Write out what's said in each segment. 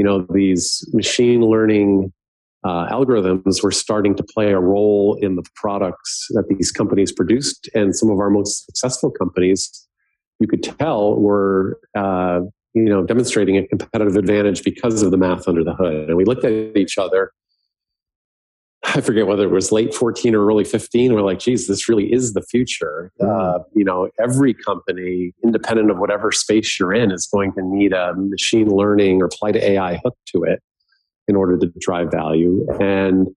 you know, these machine learning uh, algorithms were starting to play a role in the products that these companies produced. And some of our most successful companies, you could tell, were uh, you know demonstrating a competitive advantage because of the math under the hood. And we looked at each other. I forget whether it was late 14 or early 15. We're like, geez, this really is the future. Uh, you know, every company, independent of whatever space you're in, is going to need a machine learning or applied AI hook to it in order to drive value. And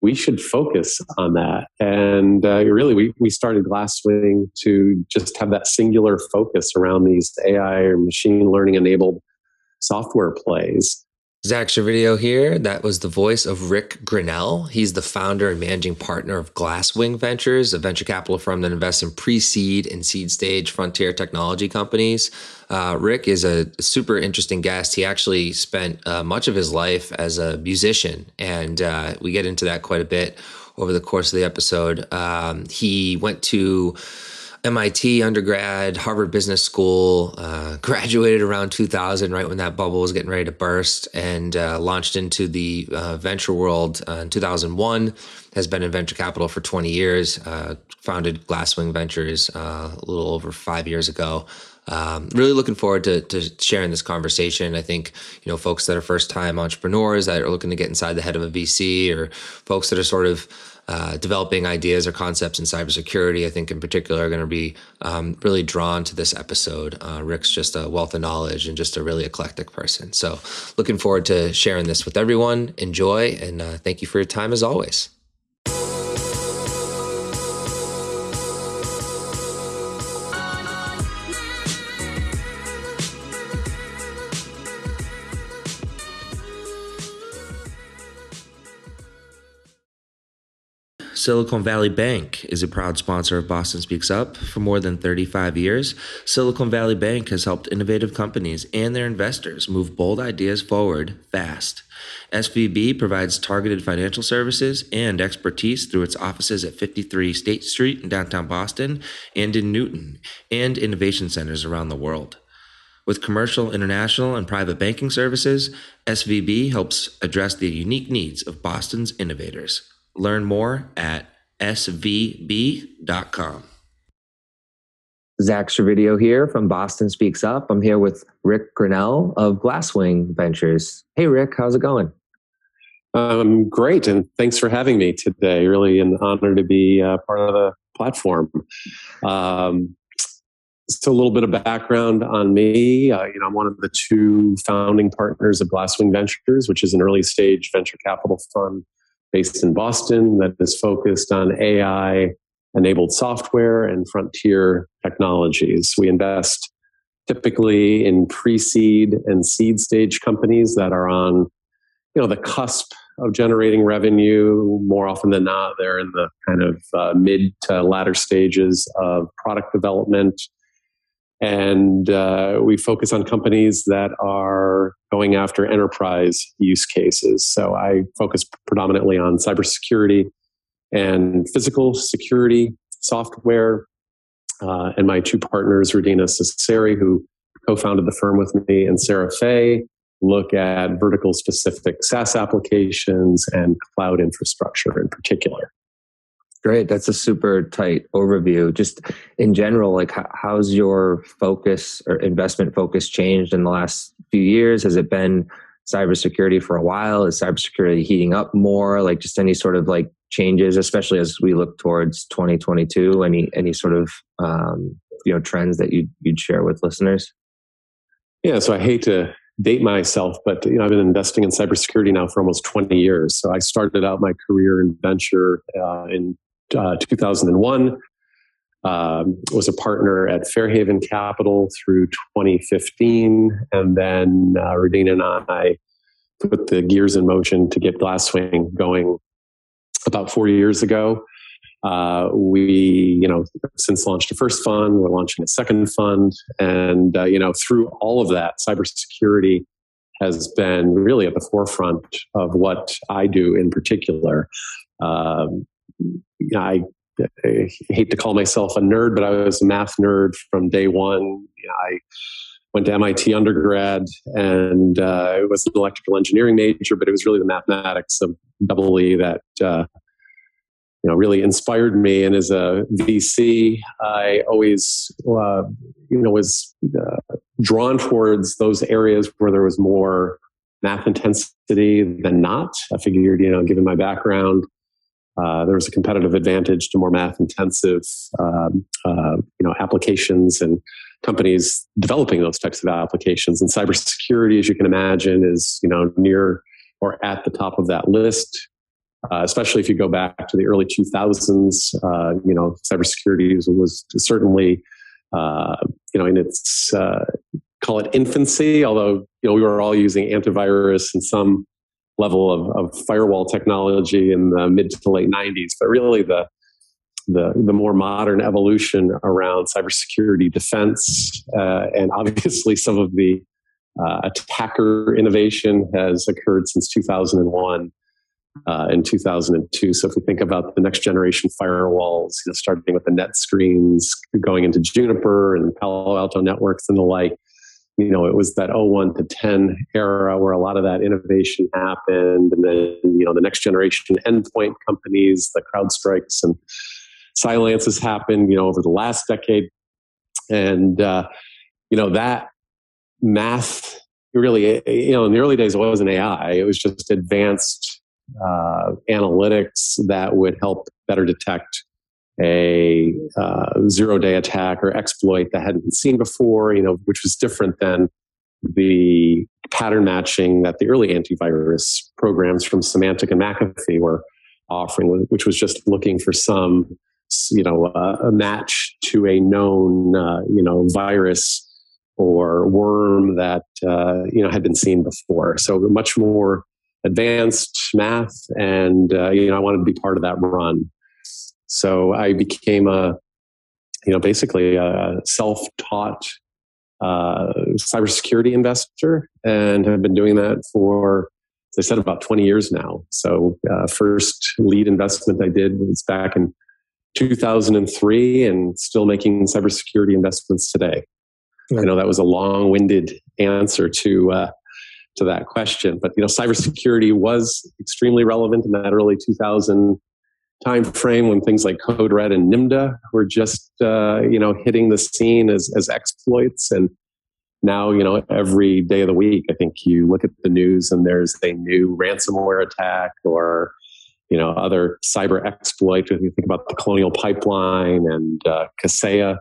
we should focus on that. And uh, really, we, we started Glasswing to just have that singular focus around these AI or machine learning enabled software plays. Zach Shervideo here. That was the voice of Rick Grinnell. He's the founder and managing partner of Glasswing Ventures, a venture capital firm that invests in pre seed and seed stage frontier technology companies. Uh, Rick is a super interesting guest. He actually spent uh, much of his life as a musician, and uh, we get into that quite a bit over the course of the episode. Um, he went to MIT undergrad, Harvard Business School, uh, graduated around 2000, right when that bubble was getting ready to burst, and uh, launched into the uh, venture world uh, in 2001. Has been in venture capital for 20 years. Uh, founded Glasswing Ventures uh, a little over five years ago. Um, really looking forward to, to, sharing this conversation. I think you know folks that are first time entrepreneurs that are looking to get inside the head of a VC, or folks that are sort of uh, developing ideas or concepts in cybersecurity, I think in particular, are going to be um, really drawn to this episode. Uh, Rick's just a wealth of knowledge and just a really eclectic person. So, looking forward to sharing this with everyone. Enjoy, and uh, thank you for your time as always. Silicon Valley Bank is a proud sponsor of Boston Speaks Up. For more than 35 years, Silicon Valley Bank has helped innovative companies and their investors move bold ideas forward fast. SVB provides targeted financial services and expertise through its offices at 53 State Street in downtown Boston and in Newton, and innovation centers around the world. With commercial, international, and private banking services, SVB helps address the unique needs of Boston's innovators. Learn more at svb.com. Zach Shervideo here from Boston Speaks Up. I'm here with Rick Grinnell of Glasswing Ventures. Hey, Rick, how's it going? Um, great, and thanks for having me today. Really an honor to be uh, part of the platform. Um, just a little bit of background on me. Uh, you know, I'm one of the two founding partners of Glasswing Ventures, which is an early stage venture capital fund based in Boston that is focused on AI enabled software and frontier technologies. We invest typically in pre-seed and seed stage companies that are on you know the cusp of generating revenue more often than not they're in the kind of uh, mid to latter stages of product development and uh, we focus on companies that are going after enterprise use cases. So I focus predominantly on cybersecurity and physical security software. Uh, and my two partners, Rudina Seseri, who co-founded the firm with me, and Sarah Fay, look at vertical specific SaaS applications and cloud infrastructure in particular. Great. That's a super tight overview. Just in general, like how's your focus or investment focus changed in the last few years? Has it been cybersecurity for a while? Is cybersecurity heating up more? Like just any sort of like changes, especially as we look towards 2022? Any any sort of um, you know trends that you you'd share with listeners? Yeah. So I hate to date myself, but you know, I've been investing in cybersecurity now for almost 20 years. So I started out my career in venture uh, in uh, 2001. Um, was a partner at Fairhaven Capital through 2015, and then uh, Rudina and I put the gears in motion to get Glasswing going about four years ago. Uh, we, you know, since launched a first fund, we're launching a second fund, and uh, you know, through all of that, cybersecurity has been really at the forefront of what I do in particular. Um, I, I, hate to call myself a nerd, but I was a math nerd from day one. I went to MIT undergrad, and uh, it was an electrical engineering major, but it was really the mathematics of double E that uh, you know really inspired me. And as a VC, I always uh, you know was uh, drawn towards those areas where there was more math intensity than not. I figured, you know, given my background, uh, there was a competitive advantage to more math intensive um, uh, you know applications and companies developing those types of applications. And cybersecurity as you can imagine is you know near or at the top of that list uh, especially if you go back to the early 2000s uh, you know cybersecurity was, was certainly uh, you know in its call it infancy although you know we were all using antivirus and some level of, of firewall technology in the mid to late 90s, but really the the, the more modern evolution around cybersecurity defense, uh, and obviously some of the uh, attacker innovation has occurred since 2001 uh, and 2002. So if we think about the next generation firewalls, you know, starting with the NetScreens, going into Juniper and Palo Alto networks and the like, you know, it was that 01 to 10 era where a lot of that innovation happened. And then, you know, the next generation endpoint companies, the CrowdStrikes and Cylances happened, you know, over the last decade. And, uh, you know, that math really, you know, in the early days, it wasn't AI, it was just advanced uh, analytics that would help better detect a uh, zero day attack or exploit that hadn't been seen before, you know, which was different than the pattern matching that the early antivirus programs from Symantec and McAfee were offering, which was just looking for some, you know, uh, a match to a known, uh, you know, virus or worm that, uh, you know, had been seen before. So much more advanced math. And, uh, you know, I wanted to be part of that run. So I became a, you know, basically a self-taught uh, cybersecurity investor, and have been doing that for, as I said, about 20 years now. So uh, first lead investment I did was back in 2003, and still making cybersecurity investments today. I know that was a long-winded answer to uh, to that question, but you know, cybersecurity was extremely relevant in that early 2000 time frame when things like Code Red and NIMDA were just uh, you know hitting the scene as as exploits, and now you know every day of the week, I think you look at the news and there's a new ransomware attack or you know other cyber exploit. If you think about the Colonial Pipeline and uh, Kaseya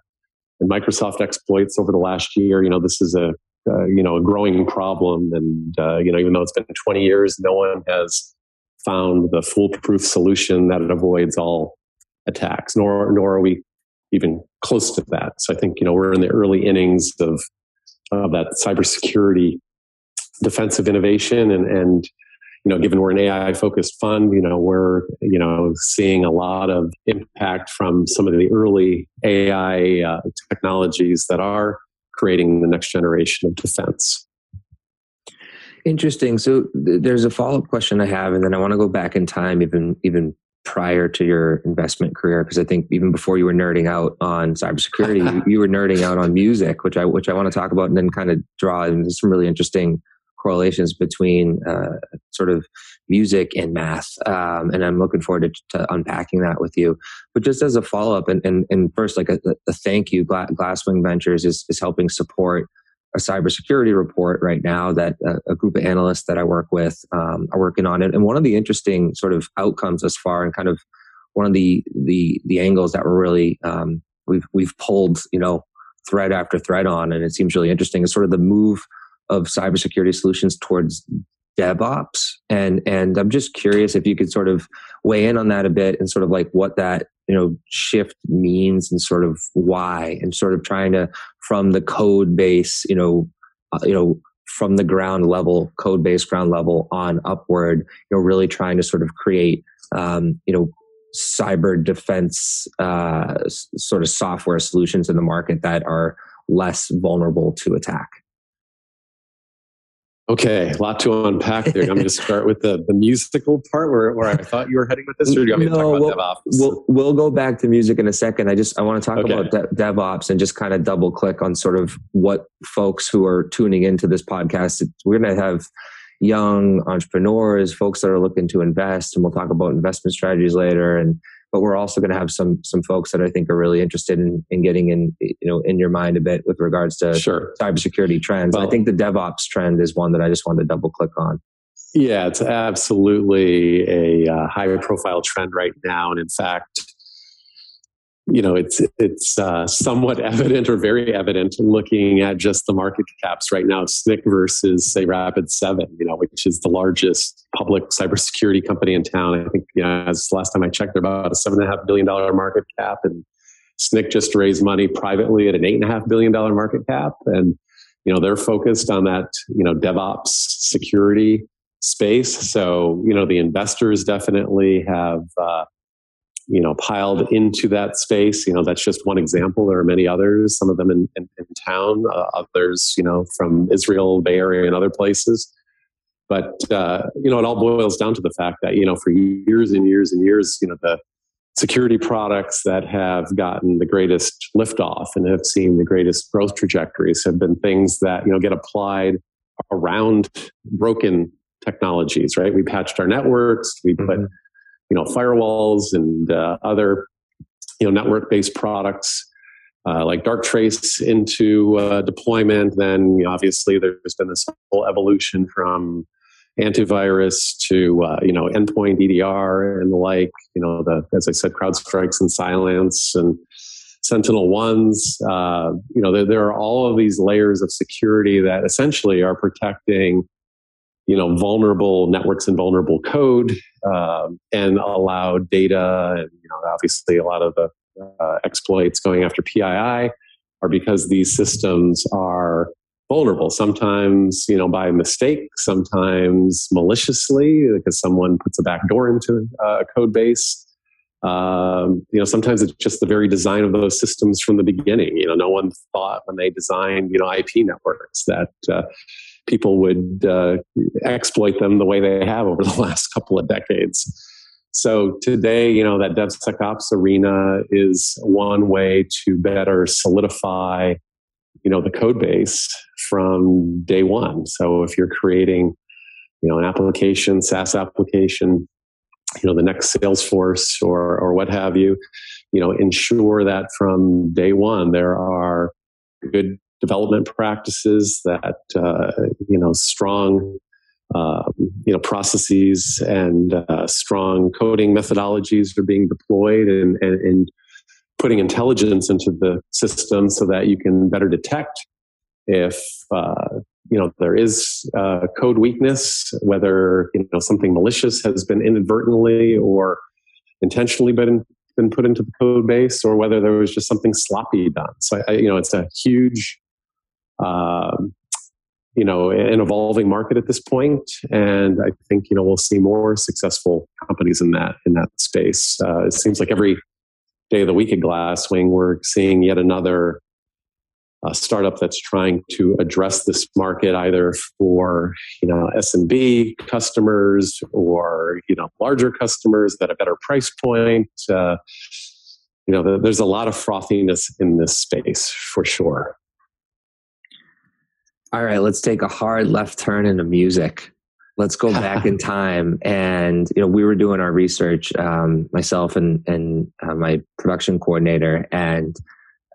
and Microsoft exploits over the last year, you know this is a uh, you know a growing problem, and uh, you know even though it's been 20 years, no one has found the foolproof solution that avoids all attacks, nor nor are we even close to that. So I think you know we're in the early innings of of that cybersecurity defensive innovation, and and you know given we're an AI focused fund, you know we're you know seeing a lot of impact from some of the early AI uh, technologies that are creating the next generation of defense. Interesting. So th- there's a follow up question I have, and then I want to go back in time, even even prior to your investment career, because I think even before you were nerding out on cybersecurity, you, you, were nerding out on music, which I which I want to talk about, and then kind of draw into some really interesting correlations between uh, sort of music and math. Um, and I'm looking forward to, to, unpacking that with you. But just as a follow up, and, and, and first, like a, a thank you, Glasswing Ventures is, is helping support a cybersecurity report right now that a, a group of analysts that I work with um, are working on it. And one of the interesting sort of outcomes thus far, and kind of one of the the the angles that we're really um, we've we've pulled, you know, thread after thread on, and it seems really interesting, is sort of the move of cybersecurity solutions towards DevOps. And and I'm just curious if you could sort of weigh in on that a bit and sort of like what that you know shift means and sort of why and sort of trying to from the code base you know uh, you know from the ground level code base ground level on upward you know really trying to sort of create um, you know cyber defense uh, sort of software solutions in the market that are less vulnerable to attack Okay, a lot to unpack there. I'm going to start with the, the musical part where, where I thought you were heading with this, or do you want me to No, talk we'll- DevOps? We'll, we'll go back to music in a second. I just I want to talk Okay. about de- DevOps and just kind of double click on sort of what folks who are tuning into this podcast. We're going to have young entrepreneurs, folks that are looking to invest, and we'll talk about investment strategies later. And but we're also going to have some some folks that I think are really interested in in getting in you know in your mind a bit with regards to sure. cybersecurity trends. I think the DevOps trend is one that I just wanted to double click on. Yeah, it's absolutely a uh, high profile trend right now. And in fact, you know, it's it's uh, somewhat evident or very evident looking at just the market caps right now. Snyk versus say Rapid Seven, you know, which is the largest public cybersecurity company in town. I think, you know, as last time I checked, they're about a seven and a half billion dollar market cap, and Snyk just raised money privately at an eight and a half billion dollar market cap, and you know they're focused on that you know DevOps security space. So you know the investors definitely have. Uh, you know, piled into that space. You know, that's just one example. There are many others, some of them in, in, in town, uh, others, you know, from Israel, Bay Area, and other places. But, uh, you know, it all boils down to the fact that, you know, for years and years and years, you know, the security products that have gotten the greatest liftoff and have seen the greatest growth trajectories have been things that, you know, get applied around broken technologies, right? We patched our networks, we put Mhm. You know firewalls and uh, other you know network based products uh, like Darktrace into uh, deployment. Then you know, obviously there's been this whole evolution from antivirus to uh, you know endpoint EDR and the like. You know the as I said, CrowdStrikes and Cylance and Sentinel ones. Uh, you know there, there are all of these layers of security that essentially are protecting you know vulnerable networks and vulnerable code um, and allow data and you know obviously a lot of the uh, exploits going after PII are because these systems are vulnerable sometimes you know by mistake sometimes maliciously because someone puts a backdoor into uh, a code base. Um, you know sometimes it's just the very design of those systems from the beginning. You know no one thought when they designed you know ip networks that uh, people would uh, exploit them the way they have over the last couple of decades. So today, you know, that DevSecOps arena is one way to better solidify, you know, the code base from day one. So if you're creating, you know, an application, SaaS application, you know, the next Salesforce or or what have you, you know, ensure that from day one there are good development practices that uh, you know strong um, you know processes and uh, strong coding methodologies are being deployed and, and, and putting intelligence into the system so that you can better detect if uh, you know there is uh, code weakness whether you know something malicious has been inadvertently or intentionally been been put into the code base or whether there was just something sloppy done. So I, you know it's a huge um, you know, an evolving market at this point, and I think you know we'll see more successful companies in that in that space. Uh, it seems like every day of the week at Glasswing, we're seeing yet another uh, startup that's trying to address this market, either for you know SMB customers or you know larger customers at a better price point. Uh, you know, there's a lot of frothiness in this space for sure. All right, let's take a hard left turn into music. Let's go back in time, and you know we were doing our research, um, myself and and uh, my production coordinator, and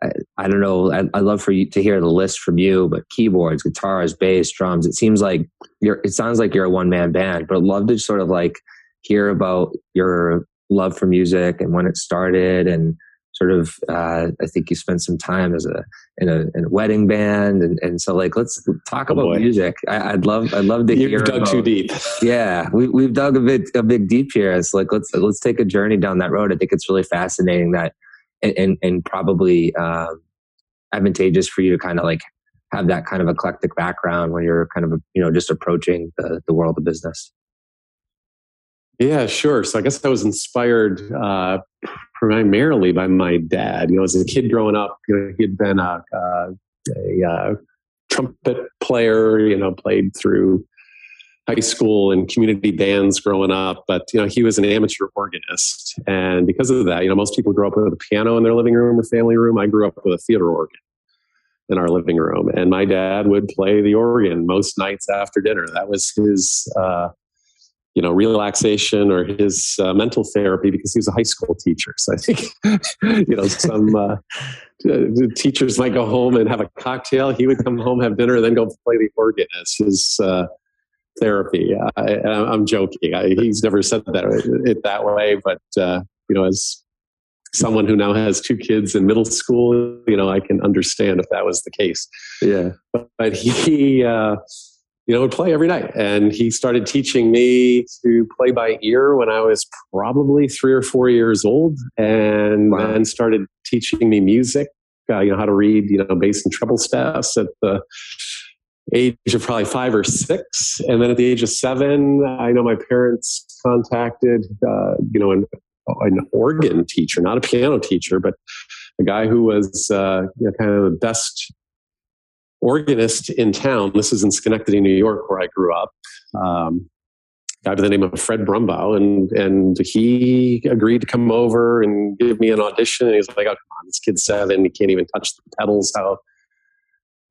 I, I don't know. I, I love for you to hear the list from you, but keyboards, guitars, bass, drums. It seems like you're. It sounds like you're a one man band, but I'd love to sort of like hear about your love for music and when it started, and sort of. Uh, I think you spent some time as a in a, in a wedding band, and, and so like let's talk Oh, about boy. music. I, I'd love I'd love to hear. You've dug about, too deep. Yeah, we we've dug a bit a big deep here. It's like let's let's take a journey down that road. I think it's really fascinating that and and, and probably um, advantageous for you to kind of like have that kind of eclectic background when you're kind of you know just approaching the the world of business. Yeah, sure. So I guess I was inspired uh, primarily by my dad. You know, as a kid growing up, you know, he had been a, a uh, trumpet player, you know, played through high school and community bands growing up, but you know, he was an amateur organist. And because of that, you know, most people grow up with a piano in their living room or family room. I grew up with a theater organ in our living room. And my dad would play the organ most nights after dinner. That was his uh, you know relaxation or his uh, mental therapy because he was a high school teacher. So i think you know some uh, teachers might go home and have a cocktail. He would come home have dinner and then go play the organ as his uh, therapy. I, am joking. I, he's never said that it that way but uh, you know as someone who now has two kids in middle school you know i can understand if that was the case. Yeah. But, but he uh, you know, would play every night. And he started teaching me to play by ear when I was probably three or four years old, and wow. then started teaching me music. Uh, you know how to read, you know, bass and treble staffs at the age of probably five or six, and then at the age of seven, I know my parents contacted, uh, you know, an, an organ teacher, not a piano teacher, but a guy who was uh, you know, kind of the best organist in town. This is in Schenectady, New York, where I grew up. Um, guy by the name of Fred Brumbaugh, and and he agreed to come over and give me an audition. And he's like, "Oh, come on, this kid's seven; he can't even touch the pedals. How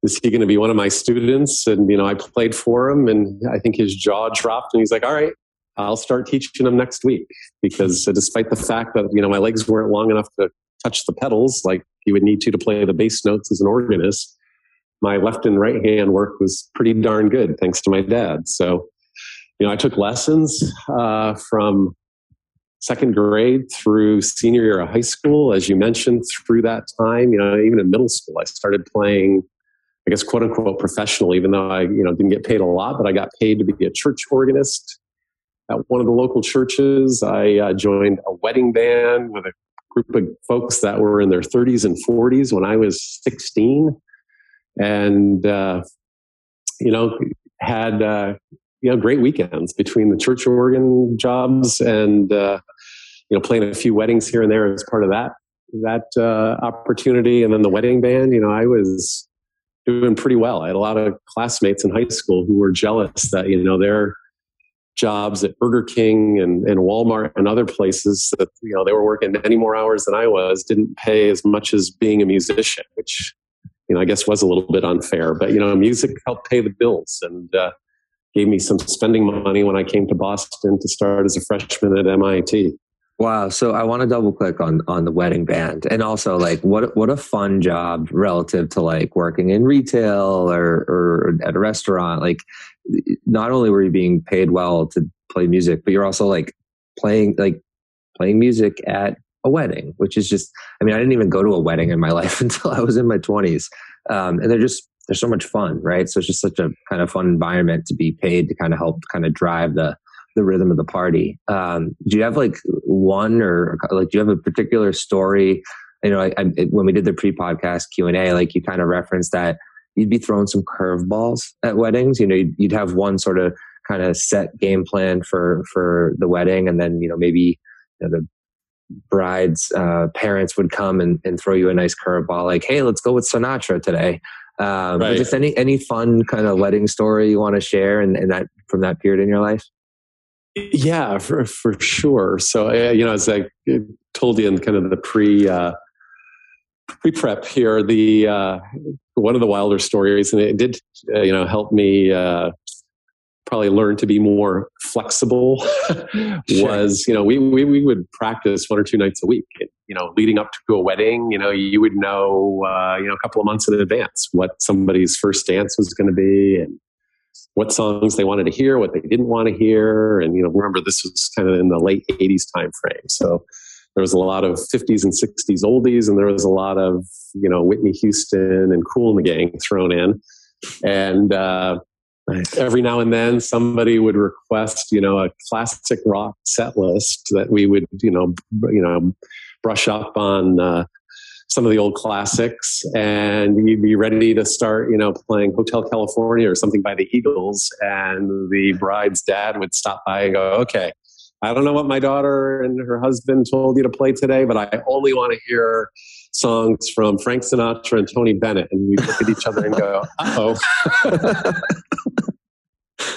is he going to be one of my students?" And you know, I played for him, and I think his jaw dropped, and he's like, "All right." I'll start teaching him next week because despite the fact that you know my legs weren't long enough to touch the pedals like you would need to to play the bass notes as an organist, my left and right hand work was pretty darn good thanks to my dad. So, you know, I took lessons uh, from second grade through senior year of high school. As you mentioned, through that time, you know, even in middle school, I started playing, I guess, quote unquote, professional, even though I, you know, didn't get paid a lot, but I got paid to be a church organist at one of the local churches. I uh, joined a wedding band with a group of folks that were in their 30s and 40s when I was 16 and uh, you know had uh, you know great weekends between the church organ jobs and uh, you know playing a few weddings here and there as part of that that uh, opportunity, and then the wedding band. You know, I was doing pretty well. I had a lot of classmates in high school who were jealous that you know their jobs at Burger King and, and Walmart and other places that you know they were working many more hours than I was didn't pay as much as being a musician, which you know, I guess was a little bit unfair, but you know, music helped pay the bills and uh, gave me some spending money when I came to Boston to start as a freshman at MIT. Wow. So I want to double click on on the wedding band and also like what what a fun job relative to like working in retail or or at a restaurant. Like not only were you being paid well to play music, but you're also like playing like playing music at a wedding, which is just, I mean, I didn't even go to a wedding in my life until I was in my 20s. Um, and they're just, they're so much fun, right? So it's just such a kind of fun environment to be paid to kind of help kind of drive the, the rhythm of the party. Um, do you have like one or like, do you have a particular story? You know, I, I, when we did the pre-podcast Q and A, like you kind of referenced that you'd be throwing some curveballs at weddings. You know, you'd, you'd have one sort of kind of set game plan for for the wedding, and then you know maybe you know, the bride's uh, parents would come and, and throw you a nice curveball like hey let's go with sinatra today. Um, right. just any any fun kind of wedding story you want to share and, and that from that period in your life? Yeah for, for sure. So uh, you know as i told you in kind of the pre uh, pre prep here the uh, one of the wilder stories and it did uh, you know help me uh, probably learned to be more flexible was you know we, we we would practice one or two nights a week you know leading up to a wedding you know you would know uh, you know a couple of months in advance what somebody's first dance was going to be and what songs they wanted to hear what they didn't want to hear and you know remember this was kind of in the late 80s time frame so there was a lot of 50s and 60s oldies and there was a lot of you know whitney houston and cool and the Gang thrown in. And uh, Nice. Every now and then, somebody would request, you know, a classic rock set list that we would, you know, you know, brush up on uh, some of the old classics, and you'd be ready to start, you know, playing Hotel California or something by the Eagles, and the bride's dad would stop by and go, "Okay, I don't know what my daughter and her husband told you to play today, but I only want to hear songs from Frank Sinatra and Tony Bennett. And we look at each other and go, uh oh.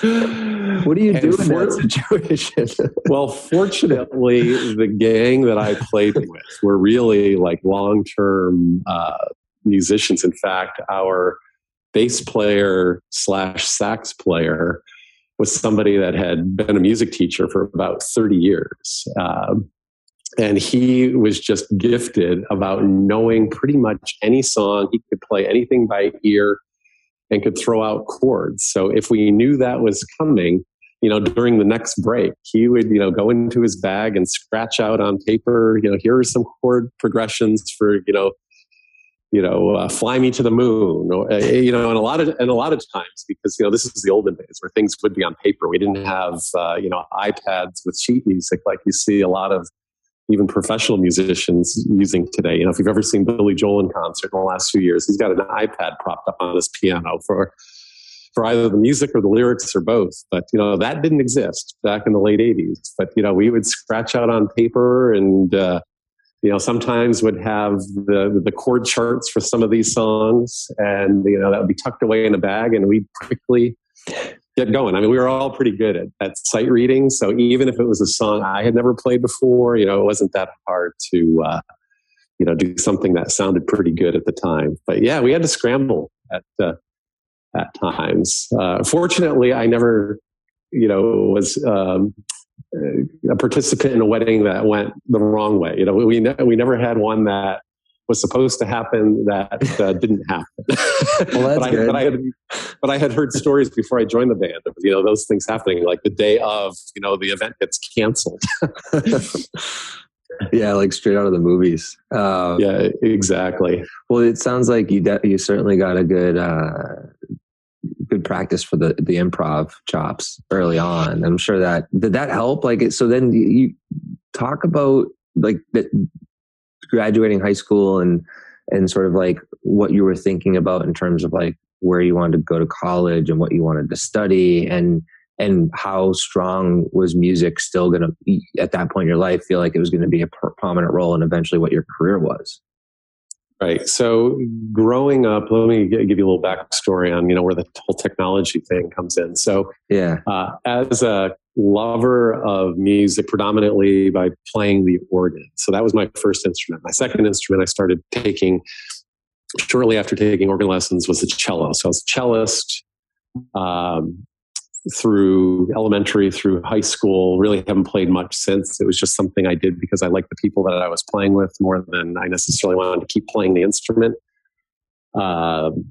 what do you do in that situation? well, fortunately, the gang that I played with were really like long term uh, musicians. In fact, our bass player slash sax player was somebody that had been a music teacher for about 30 years. Um, and he was just gifted about knowing pretty much any song. He could play anything by ear and could throw out chords. So if we knew that was coming, you know, during the next break, he would, you know, go into his bag and scratch out on paper, you know, here are some chord progressions for, you know, you know, uh, fly me to the moon, or uh, you know, and a lot of and a lot of times because you know this is the olden days where things would be on paper. We didn't have uh, you know iPads with sheet music like you see a lot of even professional musicians using today. You know, if you've ever seen Billy Joel in concert in the last few years, he's got an iPad propped up on his piano for for either the music or the lyrics or both. But you know, that didn't exist back in the late '80s. But you know, we would scratch out on paper and uh, you know, sometimes would have the the chord charts for some of these songs, and you know that would be tucked away in a bag, and we'd quickly get going. I mean, we were all pretty good at, at sight reading, so even if it was a song I had never played before, you know, it wasn't that hard to uh, you know do something that sounded pretty good at the time. But yeah, we had to scramble at uh, at times. Uh, fortunately, I never you know was um, a participant in a wedding that went the wrong way. You know, we we never had one that was supposed to happen that uh, didn't happen. well, that's but, I, good. but I had but I had heard stories before I joined the band of you know those things happening like the day of you know the event gets canceled. yeah, like straight out of the movies. Uh, yeah, exactly. Well, it sounds like you de- you certainly got a good uh, good practice for the the improv chops early on. I'm sure that did that help. Like, so then you talk about like the, graduating high school and and sort of like what you were thinking about in terms of like where you wanted to go to college and what you wanted to study and and how strong was music still going to at that point in your life feel like it was going to be a prominent role in eventually what your career was Right. So growing up, let me give you a little backstory on you know where the whole technology thing comes in. So yeah, uh, as a lover of music, predominantly by playing the organ. So that was my first instrument. My second instrument I started taking shortly after taking organ lessons was the cello. So I was a cellist. Um, through elementary through high school really haven't played much since it was just something i did because i liked the people that i was playing with more than i necessarily wanted to keep playing the instrument um,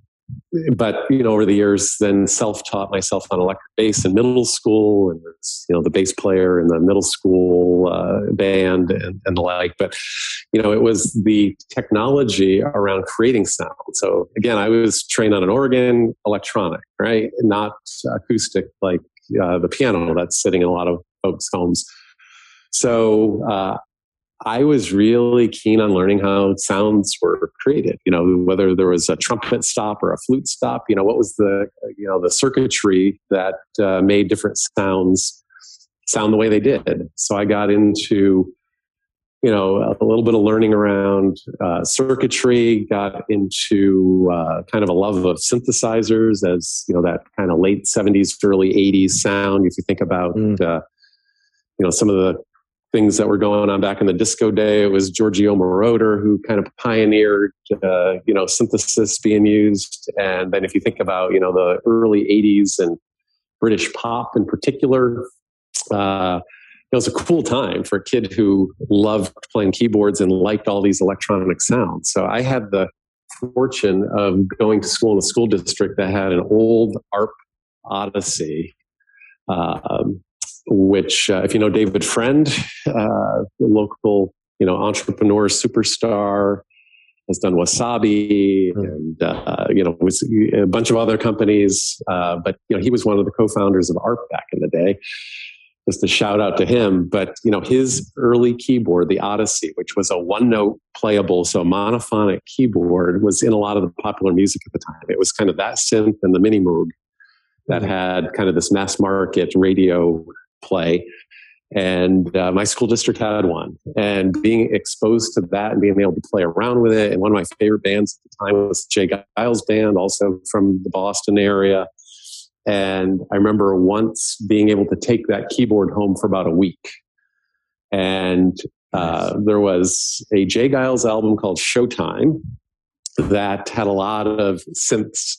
but you know over the years then self-taught myself on electric bass in middle school and you know the bass player in the middle school uh, band and, and the like. But you know it was the technology around creating sound. So again i was trained on an organ electronic right? Not acoustic like uh, the piano that's sitting in a lot of folks homes. So uh, I was really keen on learning how sounds were created. You know, whether there was a trumpet stop or a flute stop. You know, what was the you know the circuitry that uh, made different sounds sound the way they did. So I got into you know a little bit of learning around uh, circuitry. Got into uh, kind of a love of synthesizers as you know that kind of late '70s, early '80s sound. If you think about mm. you know some of the things that were going on back in the disco day. It was Giorgio Moroder who kind of pioneered, uh, you know, synthesis being used. And then if you think about, you know, the early 80s and British pop in particular, uh, it was a cool time for a kid who loved playing keyboards and liked all these electronic sounds. So I had the fortune of going to school in a school district that had an old ARP Odyssey. Um, which, uh, if you know David Friend, uh, local you know entrepreneur superstar, has done Wasabi hmm. and uh, you know was a bunch of other companies. Uh, but you know he was one of the co-founders of ARP back in the day. Just a shout out to him. But you know his early keyboard, the Odyssey, which was a one-note playable, so monophonic keyboard, was in a lot of the popular music at the time. It was kind of that synth and the mini Moog that had kind of this mass market radio play. And uh, my school district had one. And being exposed to that and being able to play around with it. And one of my favorite bands at the time was J. Geils' Band, also from the Boston area. And I remember once being able to take that keyboard home for about a week. And uh, there was a J. Geils album called Showtime that had a lot of synths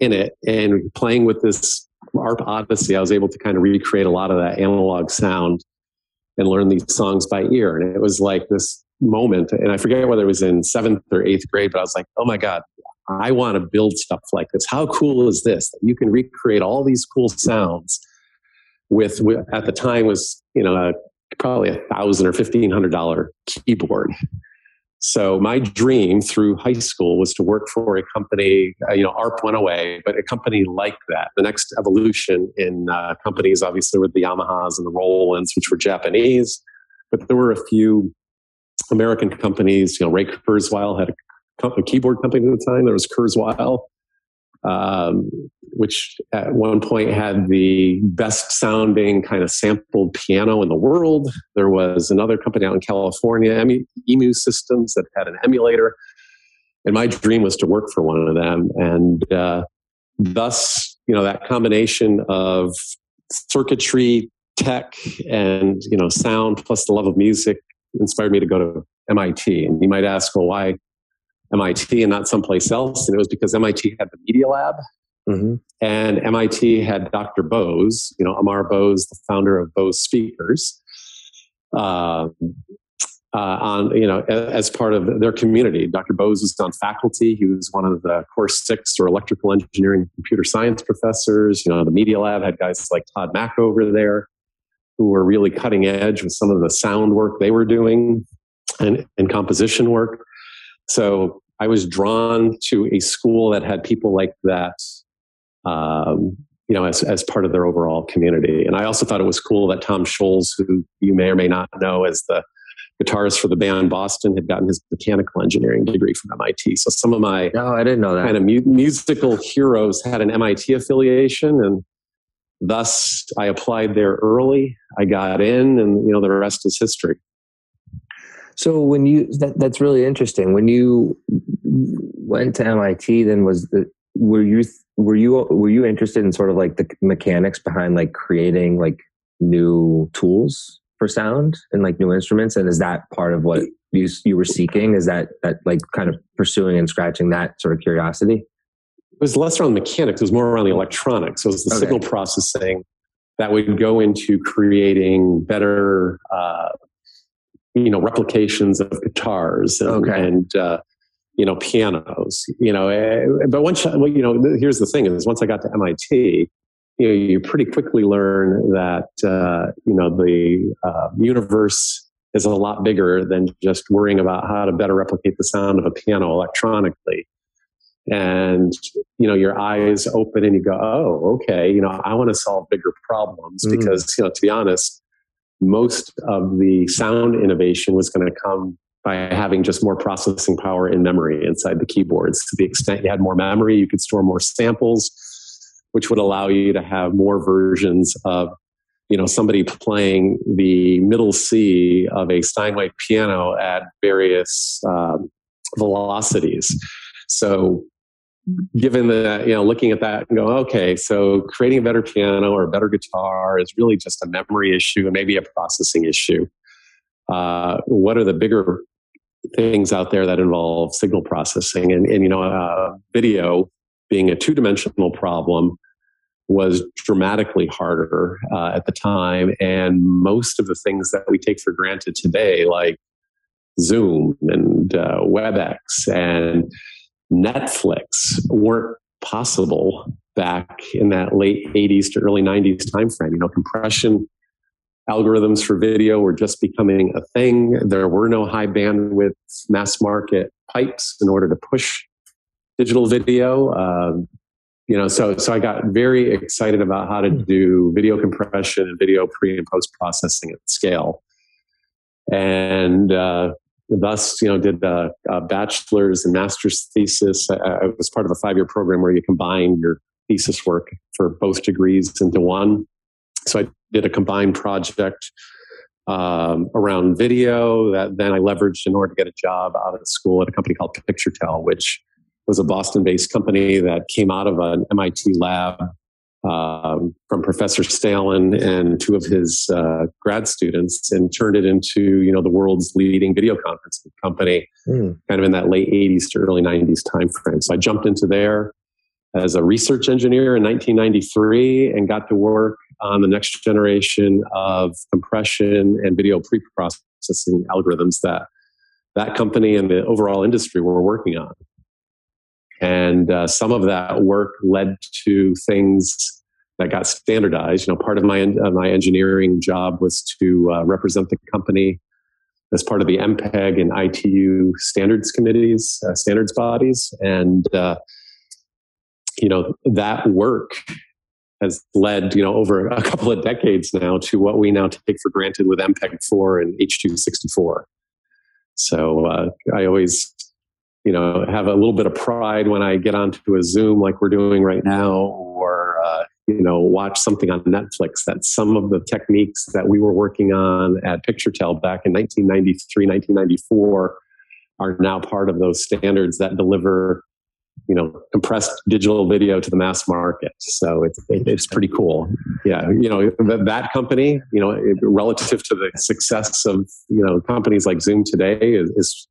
in it. And playing with this ARP Odyssey, I was able to kind of recreate a lot of that analog sound and learn these songs by ear. And it was like this moment, and I forget whether it was in seventh or eighth grade, but I was like, oh my God, I want to build stuff like this. How cool is this? You can recreate all these cool sounds with, with at the time was, you know, a, probably a thousand or fifteen hundred dollar keyboard. So my dream through high school was to work for a company. Uh, you know, ARP went away, but a company like that. The next evolution in uh, companies, obviously, were the Yamahas and the Rolands, which were Japanese. But there were a few American companies. You know, Ray Kurzweil had a, a keyboard company at the time. There was Kurzweil um, which at one point had the best sounding kind of sampled piano in the world. There was another company out in California, EMU Systems, that had an emulator. And my dream was to work for one of them. And uh, thus, you know, that combination of circuitry, tech, and, you know, sound plus the love of music inspired me to go to MIT. And you might ask, well, why MIT and not someplace else. And it was because MIT had the Media Lab. Mm-hmm. And MIT had Dr. Bose, you know, Amar Bose, the founder of Bose Speakers, uh, uh, on, you know, as part of their community. Dr. Bose was on faculty. He was one of the course six or electrical engineering computer science professors. You know, the Media Lab had guys like Tod Machover there who were really cutting edge with some of the sound work they were doing and, and composition work. So I was drawn to a school that had people like that, um, you know, as, as part of their overall community. And I also thought it was cool that Tom Scholz, who you may or may not know as the guitarist for the band Boston, had gotten his mechanical engineering degree from MIT. So some of my no, I didn't know that kind of mu- musical heroes had an MIT affiliation, and thus I applied there early. I got in, and you know, the rest is history. So when you that, that's really interesting. When you went to MIT, then was the were you were you were you interested in sort of like the mechanics behind like creating like new tools for sound and like new instruments? And is that part of what you you were seeking? Is that that like kind of pursuing and scratching that sort of curiosity? It was less around mechanics. It was more around the electronics. So it was the okay. signal processing that would go into creating better uh, you know replications of guitars and, okay. and uh, you know pianos you know eh, but once well, you know here's the thing is once i got to mit you know you pretty quickly learn that uh, you know the uh, universe is a lot bigger than just worrying about how to better replicate the sound of a piano electronically and you know your eyes open and you go oh okay you know i want to solve bigger problems mm. because you know to be honest most of the sound innovation was going to come by having just more processing power in memory inside the keyboards. To the extent you had more memory, you could store more samples, which would allow you to have more versions of you know somebody playing the middle C of a Steinway piano at various um, velocities. So given that, you know looking at that and go okay so creating a better piano or a better guitar is really just a memory issue and maybe a processing issue. Uh, what are the bigger things out there that involve signal processing? And, and you know uh, video being a two-dimensional problem was dramatically harder uh, at the time. And most of the things that we take for granted today like zoom and uh, webex and Netflix weren't possible back in that late 80s to early 90s timeframe. You know, compression algorithms for video were just becoming a thing. There were no high bandwidth mass market pipes in order to push digital video. Um, you know, so so I got very excited about how to hmm. do video compression and video pre and post processing at scale. And uh, thus, you know, did a, a bachelor's and master's thesis. I, I was part of a five-year program where you combine your thesis work for both degrees into one. So I did a combined project um, around video that then I leveraged in order to get a job out of school at a company called PictureTel, which was a Boston based company that came out of an MIT lab um, from Professor Staelin and two of his uh, grad students and turned it into you know the world's leading video conferencing company mm. kind of in that late 80s to early 90s timeframe. So I jumped into there as a research engineer in 1993 and got to work on the next generation of compression and video pre-processing algorithms that that company and the overall industry were working on. And uh, some of that work led to things that got standardized. You know, part of my uh, my engineering job was to uh, represent the company as part of the MPEG and ITU standards committees, uh, standards bodies, and uh, you know that work has led you know over a couple of decades now to what we now take for granted with MPEG 4 and H two sixty four. So uh, I always you know have a little bit of pride when I get onto a Zoom like we're doing right now, or you know watch something on Netflix. That some of the techniques that we were working on at PictureTel back in 1993, 1994 are now part of those standards that deliver you know compressed digital video to the mass market so it's it's pretty cool yeah you know that company you know relative to the success of you know companies like zoom today is, is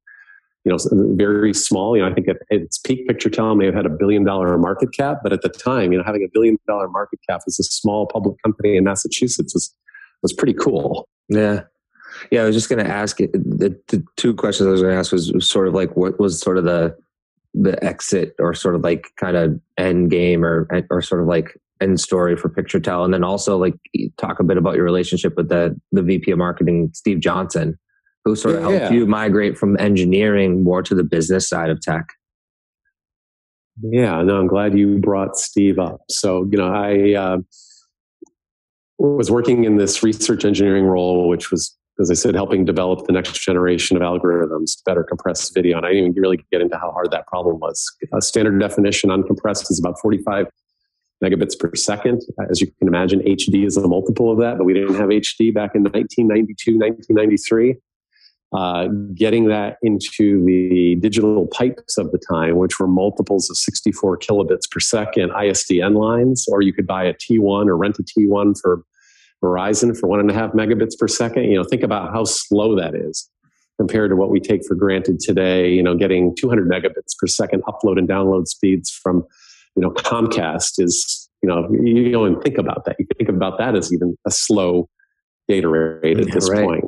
you know very small you know i think at its peak PictureTel may have had a billion dollar market cap but at the time you know having a billion dollar market cap as a small public company in massachusetts was was pretty cool. Yeah. Yeah i was just going to ask the, the two questions i was going to ask was sort of like what was sort of the the exit or sort of like kind of end game or or sort of like end story for PictureTel, and then also like talk a bit about your relationship with the the VP of marketing, Steve Johnson, who sort of yeah, helped yeah. you migrate from engineering more to the business side of tech. Yeah, no, I'm glad you brought Steve up. So you know, I uh, was working in this research engineering role, which was as I said, helping develop the next generation of algorithms to better compress video. And I didn't even really get into how hard that problem was. A standard definition uncompressed is about 45 megabits per second. As you can imagine, HD is a multiple of that, but we didn't have HD back in 1992, 1993. Uh, getting that into the digital pipes of the time, which were multiples of 64 kilobits per second ISDN lines, or you could buy a T1 or rent a T1 for Verizon for one and a half megabits per second. You know, think about how slow that is compared to what we take for granted today. You know, getting 200 megabits per second upload and download speeds from, you know, Comcast is, you know, you don't even think about that. You think about that as even a slow data rate at this right. point.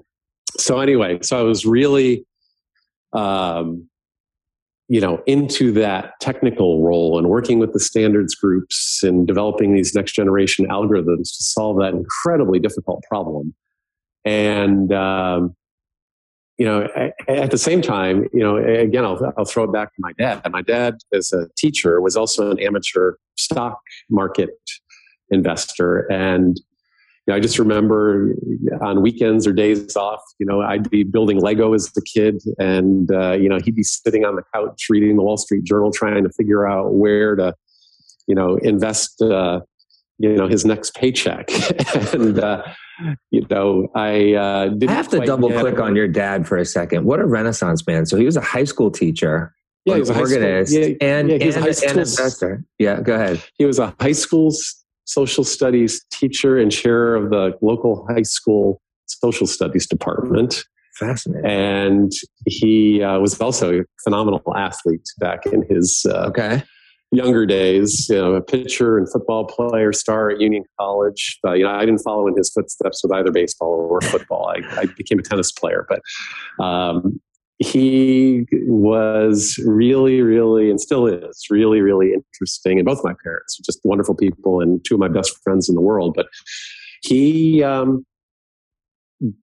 So anyway, so I was really, um, you know into that technical role and working with the standards groups and developing these next generation algorithms to solve that incredibly difficult problem. And um, you know at the same time you know again I'll, I'll throw it back to my dad. My dad as a teacher was also an amateur stock market investor. And know, I just remember on weekends or days off, you know, I'd be building Lego as a kid, and uh, you know, he'd be sitting on the couch reading the Wall Street Journal, trying to figure out where to, you know, invest, uh, you know, his next paycheck. and uh, you know, I uh, I have to double click on your dad for a second. What a renaissance man! So he was a high school teacher. Yeah, he was a organist yeah, and, yeah, and, and investor. Yeah, go ahead. He was a high school social studies teacher and chair of the local high school social studies department. Fascinating. And he uh, was also a phenomenal athlete back in his uh, okay. younger days. You know, a pitcher and football player, star at Union College. Uh, you know, I didn't follow in his footsteps with either baseball or football. I, I became a tennis player, but um, he was really, really, and still is really, really interesting. And both my parents are just wonderful people and two of my best friends in the world. But he um,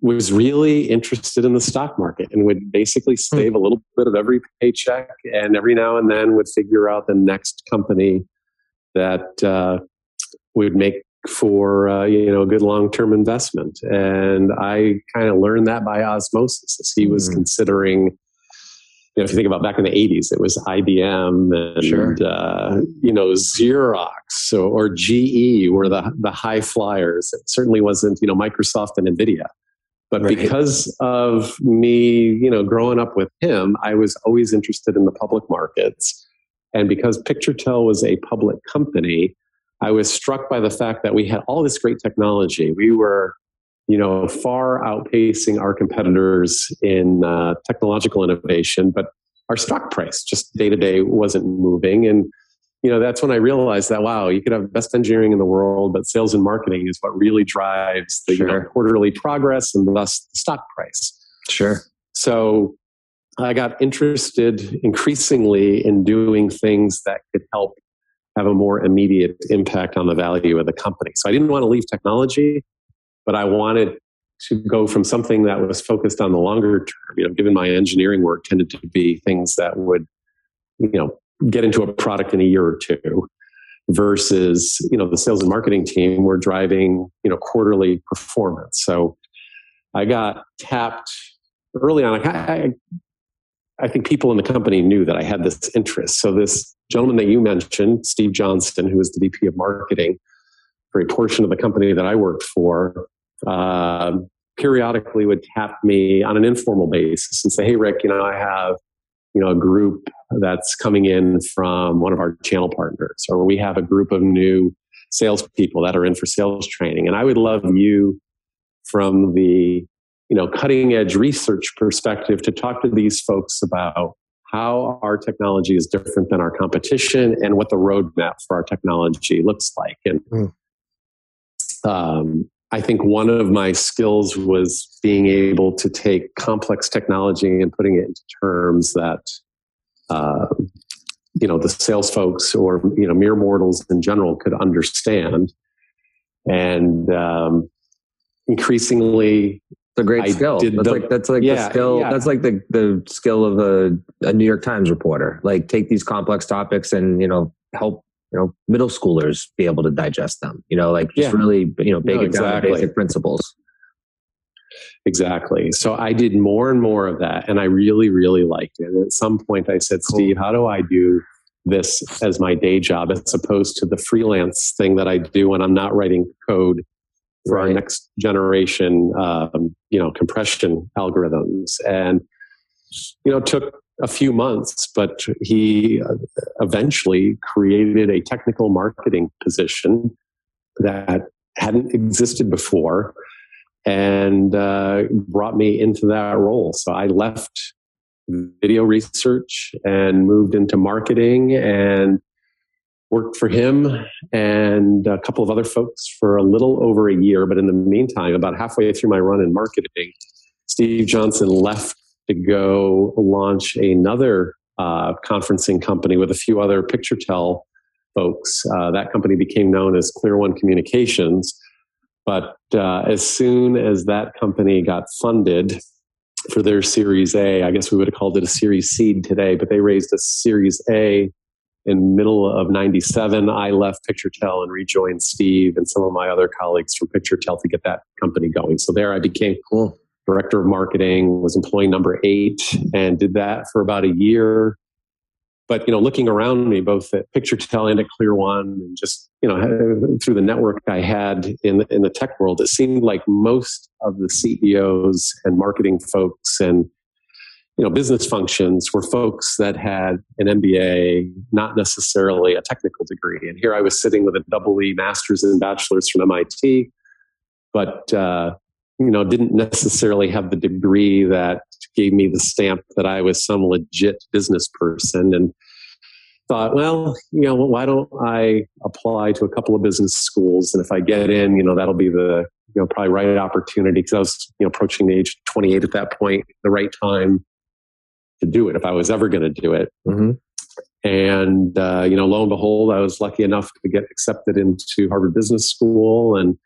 was really interested in the stock market and would basically hmm. save a little bit of every paycheck and every now and then would figure out the next company that uh, would make for uh, you know a good long term investment. And I kind of learned that by osmosis as he was mm considering. You know, if you think about back in the '80s, it was IBM and sure. uh, you know Xerox or, or, GE were the the high flyers. It certainly wasn't you know Microsoft and Nvidia, But Right. because of me, you know, growing up with him, I was always interested in the public markets. And because PictureTel was a public company, I was struck by the fact that we had all this great technology. We were, you know, far outpacing our competitors in uh, technological innovation, but our stock price just day to day wasn't moving. And you know, that's when I realized that wow, you could have the best engineering in the world, but sales and marketing is what really drives the you know, quarterly progress and thus the stock price. Sure. So I got interested increasingly in doing things that could help have a more immediate impact on the value of the company. So I didn't want to leave technology, but I wanted to go from something that was focused on the longer term. You know, given my engineering work tended to be things that would, you know, get into a product in a year or two versus, you know, the sales and marketing team were driving, you know, quarterly performance. So I got tapped early on. I, I think people in the company knew that I had this interest. So this gentleman that you mentioned, Steve Johnston, who was the VP of marketing for a portion of the company that I worked for, um, periodically would tap me on an informal basis and say, "Hey, Rick, you know, I have you know a group that's coming in from one of our channel partners, or we have a group of new salespeople that are in for sales training, and I would love you from the you know cutting edge research perspective to talk to these folks about how our technology is different than our competition and what the roadmap for our technology looks like and Mm. um, i think one of my skills was being able to take complex technology and putting it into terms that uh, you know the sales folks or you know mere mortals in general could understand and um, increasingly It's a great I skill. That's the- like that's like Yeah, the skill. yeah. That's like the the skill of a, a New York Times reporter. Like take these complex topics and you know help you know middle schoolers be able to digest them. You know, like just Yeah. really you know bake No, it down to exactly. basic principles. Exactly. So I did more and more of that, and I really, really liked it. And at some point, I said, Cool. Steve, how do I do this as my day job as opposed to the freelance thing that I do when I'm not writing code for our next generation, um, you know, compression algorithms? And you know, it took a few months, but he uh, eventually created a technical marketing position that hadn't existed before and uh, brought me into that role. So I left video research and moved into marketing and worked for him and a couple of other folks for a little over a year. But in the meantime, about halfway through my run in marketing, Steve Johnson left to go launch another uh, conferencing company with a few other PictureTel folks. Uh, that company became known as Clear One Communications. But uh, as soon as that company got funded for their Series A, I guess we would have called it a Series Seed today, but they raised a Series A in middle of 97. I left PictureTel and rejoined Steve and some of my other colleagues from PictureTel to get that company going. So there I became Cool. director of marketing, was employee number eight, and did that for about a year. But you know, looking around me, both at PictureTel and at Clear One, and just you know, through the network I had in the, in the tech world, it seemed like most of the CEOs and marketing folks and you know business functions were folks that had an MBA, not necessarily a technical degree. And here I was sitting with a double E master's and bachelor's from MIT, but uh, you know, didn't necessarily have the degree that gave me the stamp that I was some legit business person and thought, well, you know, why don't I apply to a couple of business schools? And if I get in, you know, that'll be the, you know, probably right opportunity because I was, you know, approaching the age of 28 at that point, the right time to do it if I was ever going to do it. hmm And, uh, you know, lo and behold, I was lucky enough to get accepted into Harvard Business School. And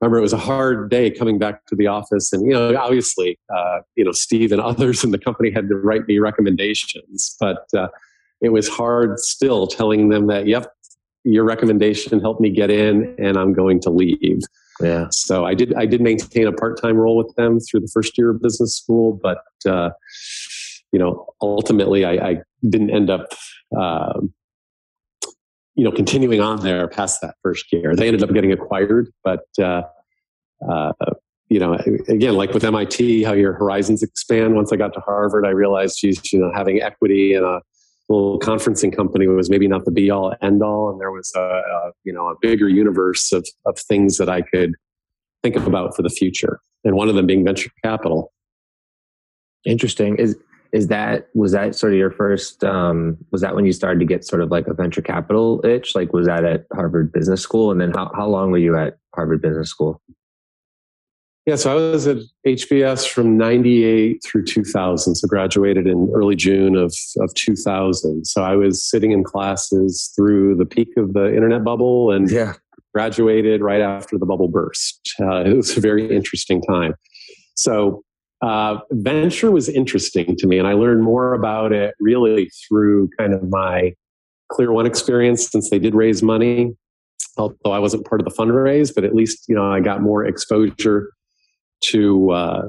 I remember it was a hard day coming back to the office. And, you know, obviously, uh, you know, Steve and others in the company had to write me recommendations, but uh, it was hard still telling them that, yep, your recommendation helped me get in and I'm going to leave. Yeah. So I did I did maintain a part time role with them through the first year of business school, but uh, you know ultimately I, I didn't end up um, you know continuing on there past that first year. They ended up getting acquired, but uh, uh, you know, again, like with MIT, how your horizons expand. Once I got to Harvard, I realized, geez, you know, having equity in a little conferencing company was maybe not the be all end all, and there was a, a you know a bigger universe of of things that I could think about for the future, and one of them being venture capital. Interesting. Is is that was that sort of your first? Um, was that when you started to get sort of like a venture capital itch? Like, was that at Harvard Business School? And then how how long were you at Harvard Business School? Yeah, so I was at HBS from 98 through 2000. So graduated in early June of, of 2000. So I was sitting in classes through the peak of the internet bubble and Yeah. graduated right after the bubble burst. Uh, it was a very interesting time. So uh, venture was interesting to me, and I learned more about it really through kind of my Clear One experience since they did raise money. Although I wasn't part of the fundraise, but at least you know I got more exposure to uh,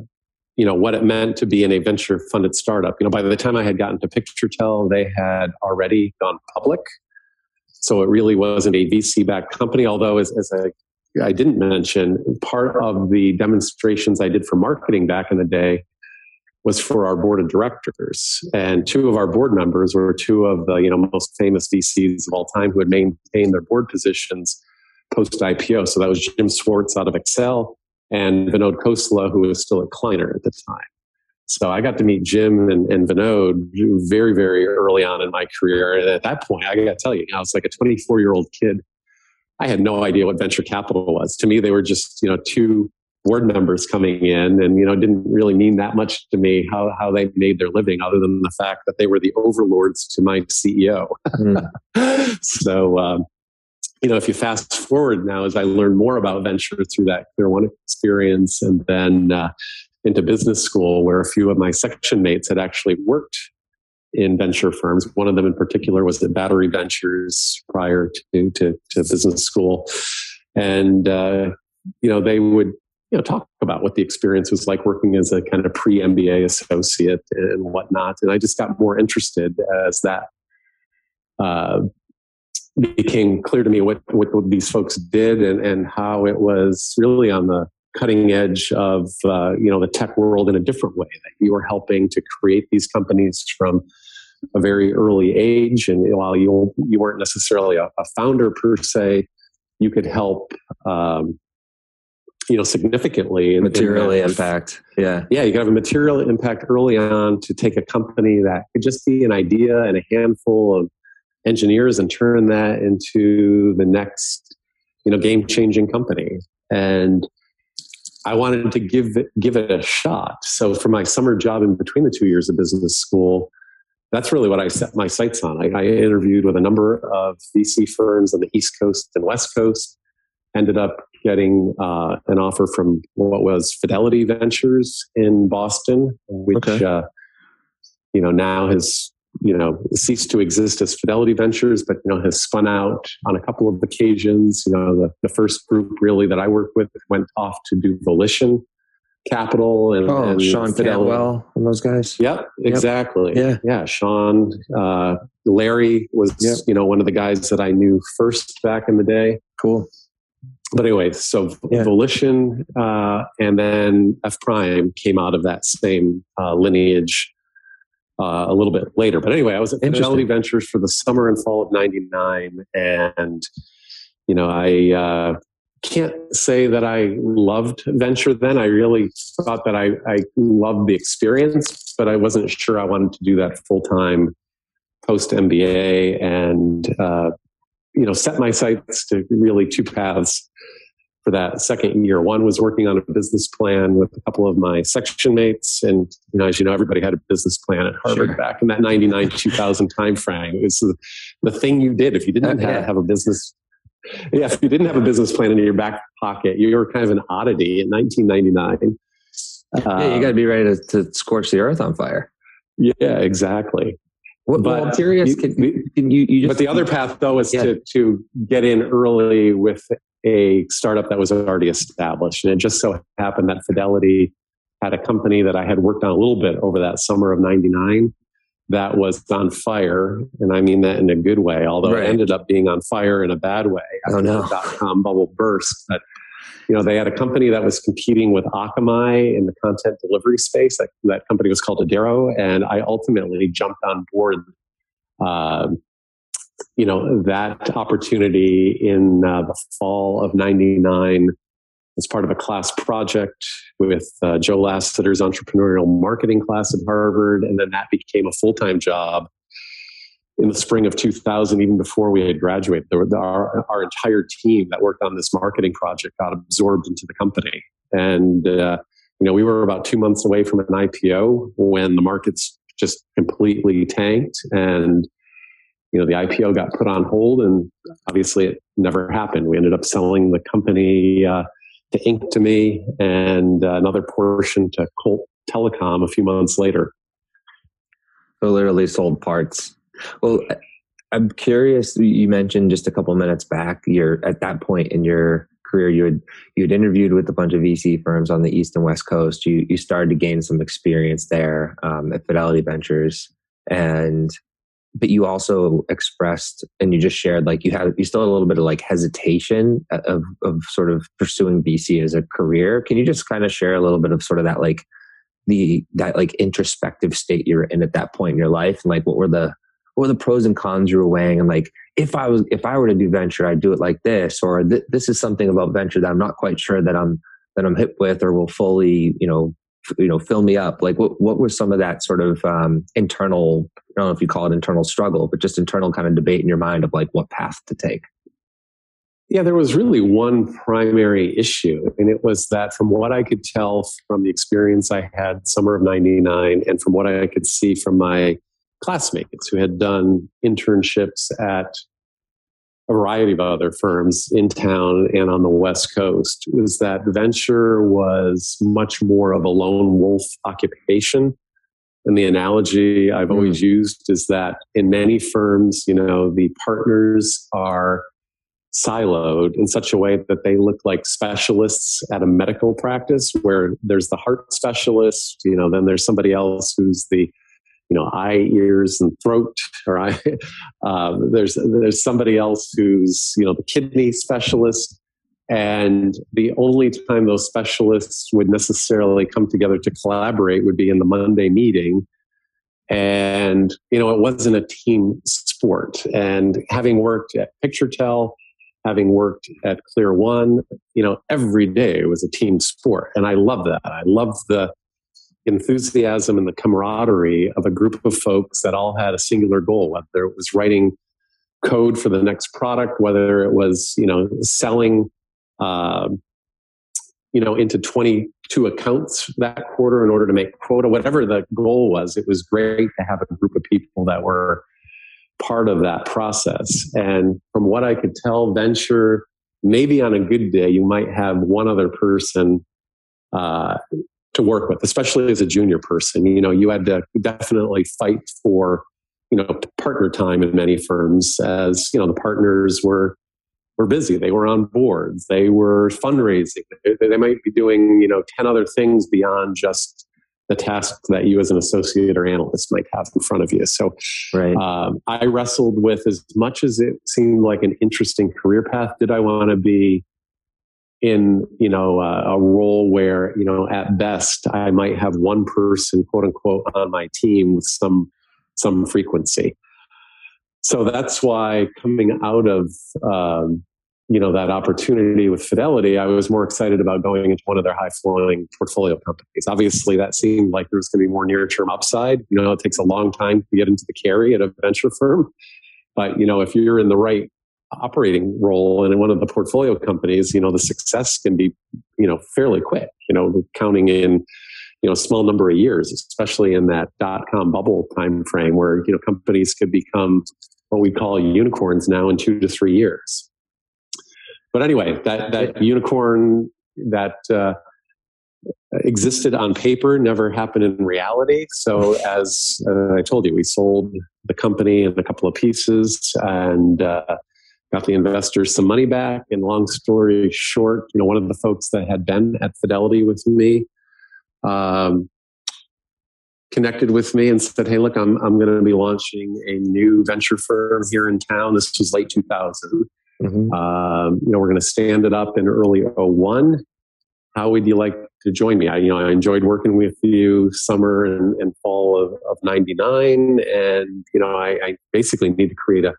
you know what it meant to be in a venture funded startup. You know, by the time I had gotten to PictureTel, they had already gone public, so it really wasn't a VC backed company. Although, as, as I I didn't mention, part of the demonstrations I did for marketing back in the day was for our board of directors, and two of our board members were two of the you know most famous VCs of all time who had maintained their board positions post IPO. So that was Jim Swartz out of Accel and Vinod Khosla, who was still at Kleiner at the time. So I got to meet Jim and, and Vinod very, very early on in my career. And at that point, I got to tell you, I was like a 24 year old kid. I had no idea what venture capital was. To me, they were just, you know, two board members coming in and, you know, it didn't really mean that much to me how, how they made their living other than the fact that they were the overlords to my CEO. Mm. so, um, you know, if you fast forward now, as I learned more about venture through that Clear One experience, and then uh, into business school, where a few of my section mates had actually worked in venture firms. One of them in particular was at Battery Ventures prior to to, to business school, and uh, you know they would you know talk about what the experience was like working as a kind of pre MBA associate and whatnot. And I just got more interested as that. Uh, became clear to me what, what, these folks did and, and how it was really on the cutting edge of uh, you know the tech world in a different way that you were helping to create these companies from a very early age and while you you weren't necessarily a, a founder per se you could help um, you know significantly in, Materially in impact. Yeah. yeah, you could have a material impact early on to take a company that could just be an idea and a handful of engineers and turn that into the next, you know, game changing company. And I wanted to give it, give it a shot. So for my summer job in between the two years of business school, that's really what I set my sights on. I, I interviewed with a number of VC firms on the East Coast and West Coast. Ended up getting uh, an offer from what was Fidelity Ventures in Boston, which Okay. uh, you know now has you know ceased to exist as Fidelity Ventures, but you know has spun out on a couple of occasions. You know, the, the first group really that I worked with went off to do Volition Capital and, Oh, and Sean. Cantwell and those guys. Yep, exactly. Yeah. yeah. Sean, uh, Larry was Yep. you know one of the guys that I knew first back in the day. Cool. But anyway, so Yeah. Volition uh, and then F Prime came out of that same uh, lineage uh, a little bit later. But anyway, I was at. Fidelity Ventures for the summer and fall of '99, and you know I. Can't say that I loved venture then. I really thought that I, I loved the experience, but I wasn't sure I wanted to do that full time post MBA and, uh, you know, set my sights to really two paths for that second year. One was working on a business plan with a couple of my section mates. And, you know, as you know, everybody had a business plan at Harvard Sure. back in that 99, 2000 timeframe. It was the, the thing you did if you didn't have, have a business yeah, if you didn't have a business plan in your back pocket, you were kind of an oddity in 1999. yeah, you got to be ready to, to scorch the earth on fire. Um, yeah, exactly. What, But well, I'm curious. you- can, the- can you, you just, but the other path, though, is Yeah. to to get in early with a startup that was already established, and it just so happened that Fidelity had a company that I had worked on a little bit over that summer of '99 that was on fire, and I mean that in a good way. Although Right. it ended up being on fire in a bad way I don't know. dot com bubble burst. But you know, they had a company that was competing with Akamai in the content delivery space. That, that company was called Adero, and I ultimately jumped on board. Uh, you know that opportunity in uh, the fall of '99 as part of a class project with uh, Joe Lassiter's entrepreneurial marketing class at Harvard, and then that became a full time job in the spring of 2000, even before we had graduated, were, our, our entire team that worked on this marketing project got absorbed into the company. And, uh, you know, we were about two months away from an IPO when the markets just completely tanked and, you know, the IPO got put on hold and obviously it never happened. We ended up selling the company uh, to Inktomi, and uh, another portion to Colt Telecom a few months later. So literally sold parts. Well, I'm curious. You mentioned just a couple minutes back. You're at that point in your career. You had you had interviewed with a bunch of VC firms on the East and West Coast. You you started to gain some experience there um, at Fidelity Ventures, and but you also expressed and you just shared like you had you still had a little bit of like hesitation uh, of of sort of pursuing VC as a career. Can you just kind of share a little bit of sort of that like the that like introspective state you're in at that point in your life and like what were the what were the pros and cons you were weighing and like if i was if i were to do venture i'd do it like this or th- this is something about venture that i'm not quite sure that i'm that i'm hip with or will fully you know you know fill me up? Like what what was some of that sort of um, internal i don't know if you call it internal struggle but just internal kind of debate in your mind of like what path to take? Yeah, there was really one primary issue, and it was that from what I could tell from the experience I had summer of 99 and from what I could see from my classmates who had done internships at a variety of other firms in town and on the West Coast was that venture was much more of a lone wolf occupation. And the analogy I've always mm. used is that in many firms, you know, the partners are siloed in such a way that they look like specialists at a medical practice where there's the heart specialist, you know, then there's somebody else who's the you know eye ears and throat or eye um, there's there's somebody else who's you know the kidney specialist and the only time those specialists would necessarily come together to collaborate would be in the monday meeting. And you know it wasn't a team sport and having worked at picturetel having worked at clear one you know every day was a team sport and i love that. I love the enthusiasm and the camaraderie of a group of folks that all had a singular goal, whether it was writing code for the next product, whether it was you know selling uh, you know into 22 accounts that quarter in order to make quota, whatever the goal was. It was great to have a group of people that were part of that process. And from what I could tell, venture maybe on a good day you might have one other person uh, to work with, especially as a junior person. You know, you had to definitely fight for, you know, partner time in many firms as, you know, the partners were were busy. They were on boards. They were fundraising. They, they might be doing, you know, 10 other things beyond just the tasks that you as an associate or analyst might have in front of you. So right. um, I wrestled with as much as it seemed like an interesting career path. Did I want to be in you know uh, a role where you know at best I might have one person quote unquote on my team with some some frequency. So that's why coming out of um, you know that opportunity with Fidelity, I was more excited about going into one of their high flowing portfolio companies. Obviously, that seemed like there was going to be more near term upside. You know, it takes a long time to get into the carry at a venture firm, but you know if you're in the right operating role and in one of the portfolio companies, you know, the success can be, you know, fairly quick, you know, counting in, you know, a small number of years, especially in that dot com bubble time frame where, you know, companies could become what we call unicorns now in two to three years. But anyway, that, that unicorn that uh, existed on paper never happened in reality. So, as uh, I told you, we sold the company in a couple of pieces and uh, got the investors some money back. And long story short, you know, one of the folks that had been at Fidelity with me um, connected with me and said, "Hey, look, I'm I'm going to be launching a new venture firm here in town." This was late 2000, Mm-hmm. Um, you know, we're going to stand it up in early 01. How would you like to join me? I, you know, I enjoyed working with you summer and, and fall of, of 99. And, you know, I, I basically need to create a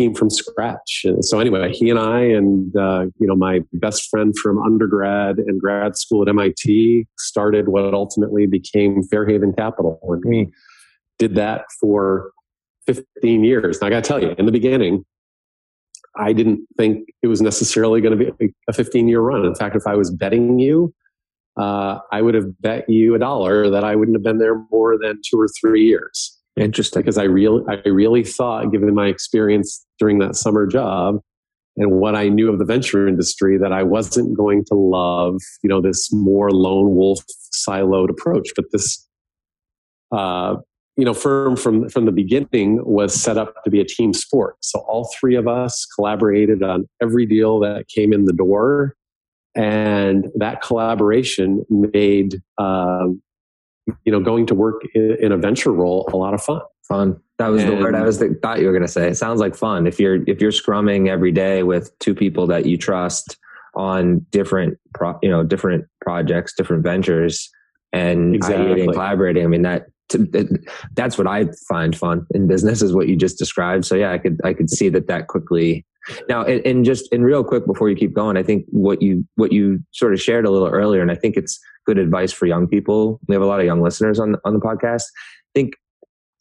team from scratch. So anyway, he and I and uh, you know my best friend from undergrad and grad school at MIT started what ultimately became Fairhaven Capital, and we did that for 15 years. Now I got to tell you, in the beginning, I didn't think it was necessarily going to be a 15 year run. In fact, if I was betting you, uh, I would have bet you a dollar that I wouldn't have been there more than two or three years. Interesting. Because I really, I really thought, given my experience during that summer job and what I knew of the venture industry, that I wasn't going to love, you know, this more lone wolf siloed approach. But this, uh, you know, firm from from the beginning was set up to be a team sport. So all three of us collaborated on every deal that came in the door, and that collaboration made um, you know, going to work in, in a venture role a lot of fun. Fun. That was and, the word I was the, thought you were going to say. It sounds like fun. If you're if you're scrumming every day with two people that you trust on different pro, you know different projects, different ventures, and exactly. and collaborating. I mean that that's what I find fun in business is what you just described. So yeah, I could I could see that that quickly. Now, and, and just and real quick before you keep going, I think what you what you sort of shared a little earlier, and I think it's good advice for young people. We have a lot of young listeners on on the podcast. I think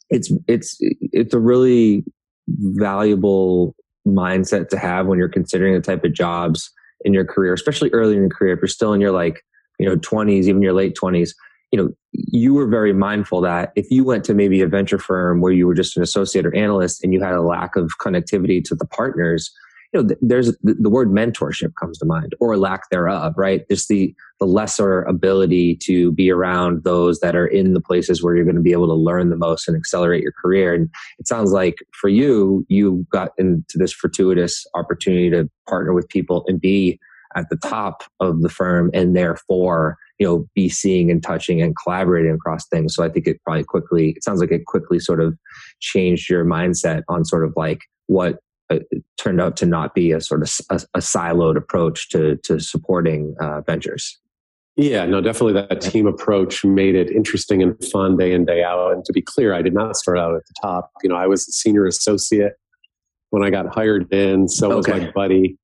it's it's it's a really valuable mindset to have when you're considering the type of jobs in your career, especially early in your career. If you're still in your like you know 20s, even your late 20s, you know you were very mindful that if you went to maybe a venture firm where you were just an associate or analyst and you had a lack of connectivity to the partners you know, there's the word mentorship comes to mind or lack thereof, right? Just the, the lesser ability to be around those that are in the places where you're going to be able to learn the most and accelerate your career. And it sounds like for you, you got into this fortuitous opportunity to partner with people and be at the top of the firm and therefore, you know, be seeing and touching and collaborating across things. So I think it probably quickly, it sounds like it quickly sort of changed your mindset on sort of like what uh, turned out to not be a sort of a, a siloed approach to to supporting uh, ventures. Yeah, no, definitely that team approach made it interesting and fun day in day out. And to be clear, I did not start out at the top. You know, I was a senior associate when I got hired in. So was my buddy.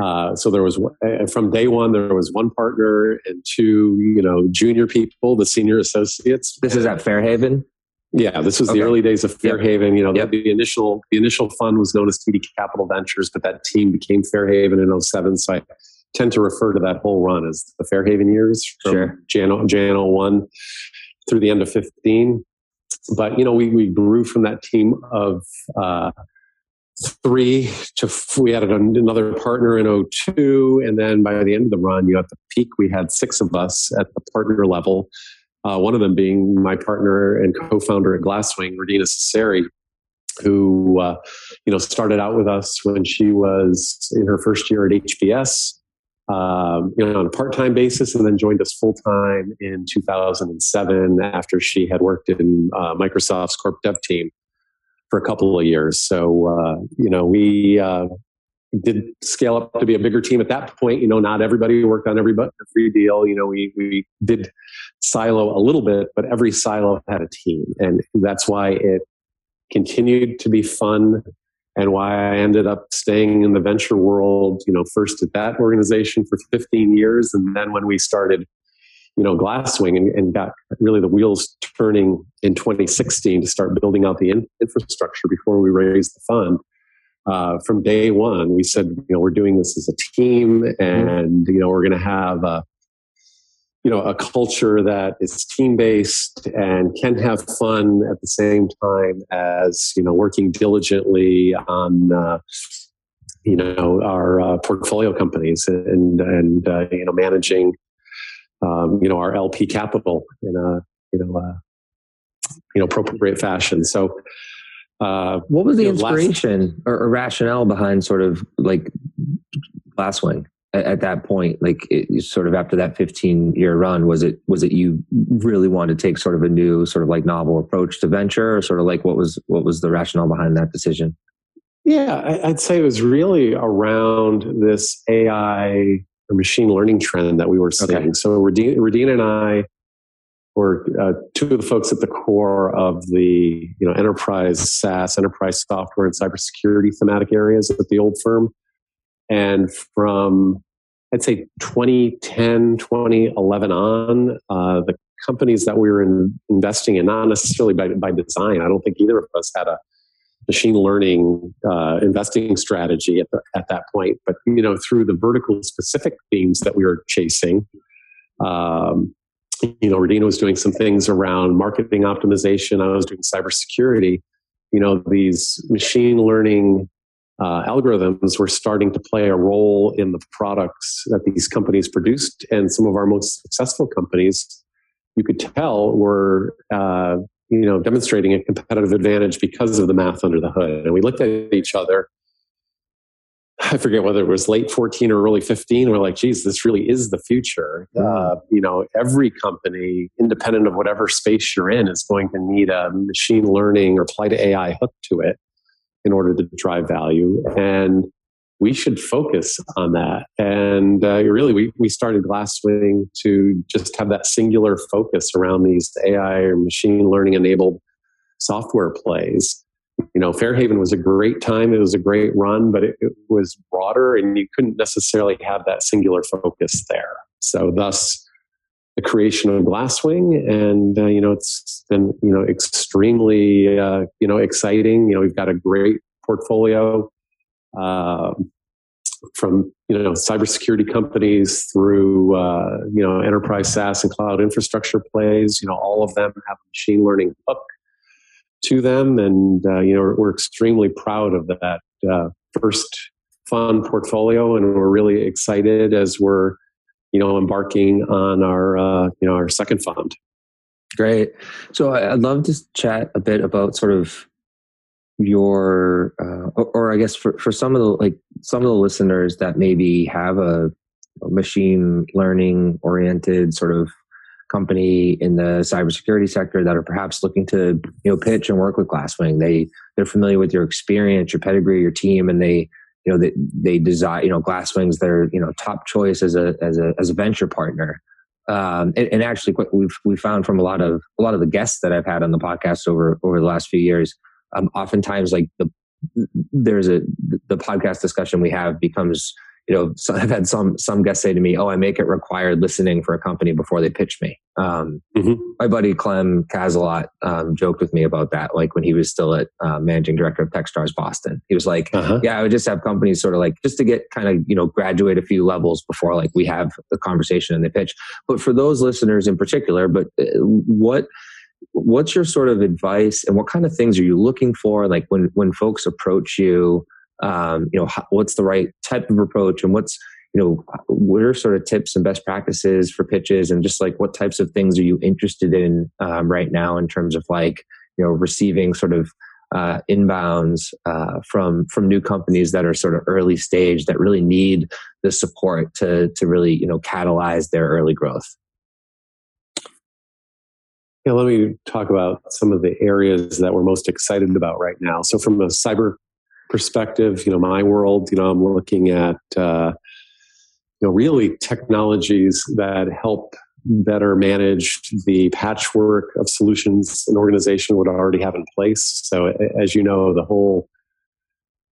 Uh, so there was uh, from day one there was one partner and two, you know, junior people, the senior associates. This is at Fairhaven. Yeah, this was okay. the early days of Fairhaven. Yep. You know, yep. the, the, initial the initial fund was known as TD Capital Ventures, but that team became Fairhaven in 07. So I tend to refer to that whole run as the Fairhaven years from sure. Jan, Jan 01 through the end of 15. But, you know, we, we grew from that team of uh, three to we had another partner in 02 and then by the end of the run you know at the peak we had six of us at the partner level uh, one of them being my partner and co-founder at Glasswing, Rudina Seseri, who uh, you know started out with us when she was in her first year at HBS, um, you know, on a part-time basis, and then joined us full-time in 2007 after she had worked in uh, Microsoft's corp dev team for a couple of years. So uh, you know, we uh, did scale up to be a bigger team at that point. You know, not everybody worked on every every deal. You know, we we did silo a little bit, but every silo had a team, and that's why it continued to be fun, and why I ended up staying in the venture world. You know, first at that organization for 15 years, and then when we started. You know, Glasswing and, and got really the wheels turning in 2016 to start building out the in- infrastructure before we raised the fund uh, from day one, we said, you know, we're doing this as a team, and you know, we're going to have a, you know, a culture that is team based and can have fun at the same time as you know, working diligently on. Uh, you know our uh, portfolio companies and and uh, you know managing um, you know our LP capital in a you know uh, you know appropriate fashion. So uh, what was the inspiration last, or, or, rationale behind sort of like Glasswing at, at that point? Like it, sort of after that 15 year run, was it was it you really wanted to take sort of a new sort of like novel approach to venture, or sort of like what was what was the rationale behind that decision? Yeah, I'd say it was really around this AI or machine learning trend that we were seeing. Okay. So Rudina and I were uh, two of the folks at the core of the you know enterprise SaaS, enterprise software, and cybersecurity thematic areas at the old firm. And from I'd say 2010, 2011 on, uh, the companies that we were in, investing in, not necessarily by, by design. I don't think either of us had a machine learning uh, investing strategy at, the, at that point, but you know through the vertical specific themes that we were chasing. Um, you know, Rudina was doing some things around marketing optimization. I was doing cybersecurity. You know, these machine learning uh, algorithms were starting to play a role in the products that these companies produced, and some of our most successful companies, you could tell, were uh, you know demonstrating a competitive advantage because of the math under the hood. And we looked at each other. I forget whether it was late 14 or early 15. We're like, geez, this really is the future. Uh, you know, every company, independent of whatever space you're in, is going to need a machine learning or apply to AI hook to it in order to drive value. And we should focus on that. And uh, really, we, we started Glasswing to just have that singular focus around these AI or machine learning enabled software plays. You know, Fairhaven was a great time. It was a great run, but it, it was broader and you couldn't necessarily have that singular focus there. So, thus, the creation of Glasswing, and uh, you know it's been you know extremely uh, you know exciting. You know we've got a great portfolio uh, from you know cybersecurity companies through uh, you know enterprise SaaS and cloud infrastructure plays. You know all of them have a machine learning hook to them, and uh, you know we're, extremely proud of that uh, first fund portfolio, and we're really excited as we're you know, embarking on our, uh, you know, our second fund. Great. So I'd love to chat a bit about sort of your, uh, or, or, I guess for, for some of the, like some of the listeners that maybe have a, a machine learning oriented sort of company in the cybersecurity sector that are perhaps looking to, you know, pitch and work with Glasswing. They, they're familiar with your experience, your pedigree, your team, and they, you know, they, they desire, you know, Glasswing's their, you know, top choice as a, as a, as a venture partner. Um, and, and, actually we've, we found from a lot of, a lot of the guests that I've had on the podcast over, over the last few years, um, oftentimes like the, there's a, the podcast discussion we have becomes you know, so I've had some some guests say to me, "Oh, I make it required listening for a company before they pitch me." Um, mm-hmm. My buddy Clem Cazalot um, joked with me about that, like when he was still at uh, managing director of TechStars Boston. He was like, uh-huh. "Yeah, I would just have companies sort of like just to get kind of you know graduate a few levels before like we have the conversation and they pitch." But for those listeners in particular, but uh, what what's your sort of advice and what kind of things are you looking for? Like when when folks approach you um, you know what's the right type of approach and what's you know what are sort of tips and best practices for pitches and just like what types of things are you interested in um, right now in terms of like you know receiving sort of uh, inbounds uh, from from new companies that are sort of early stage that really need the support to to really you know catalyze their early growth yeah, let me talk about some of the areas that we're most excited about right now. So, from a cyber perspective, you know, my world, you know, I'm looking at, uh, you know, really technologies that help better manage the patchwork of solutions an organization would already have in place. So, as you know, the whole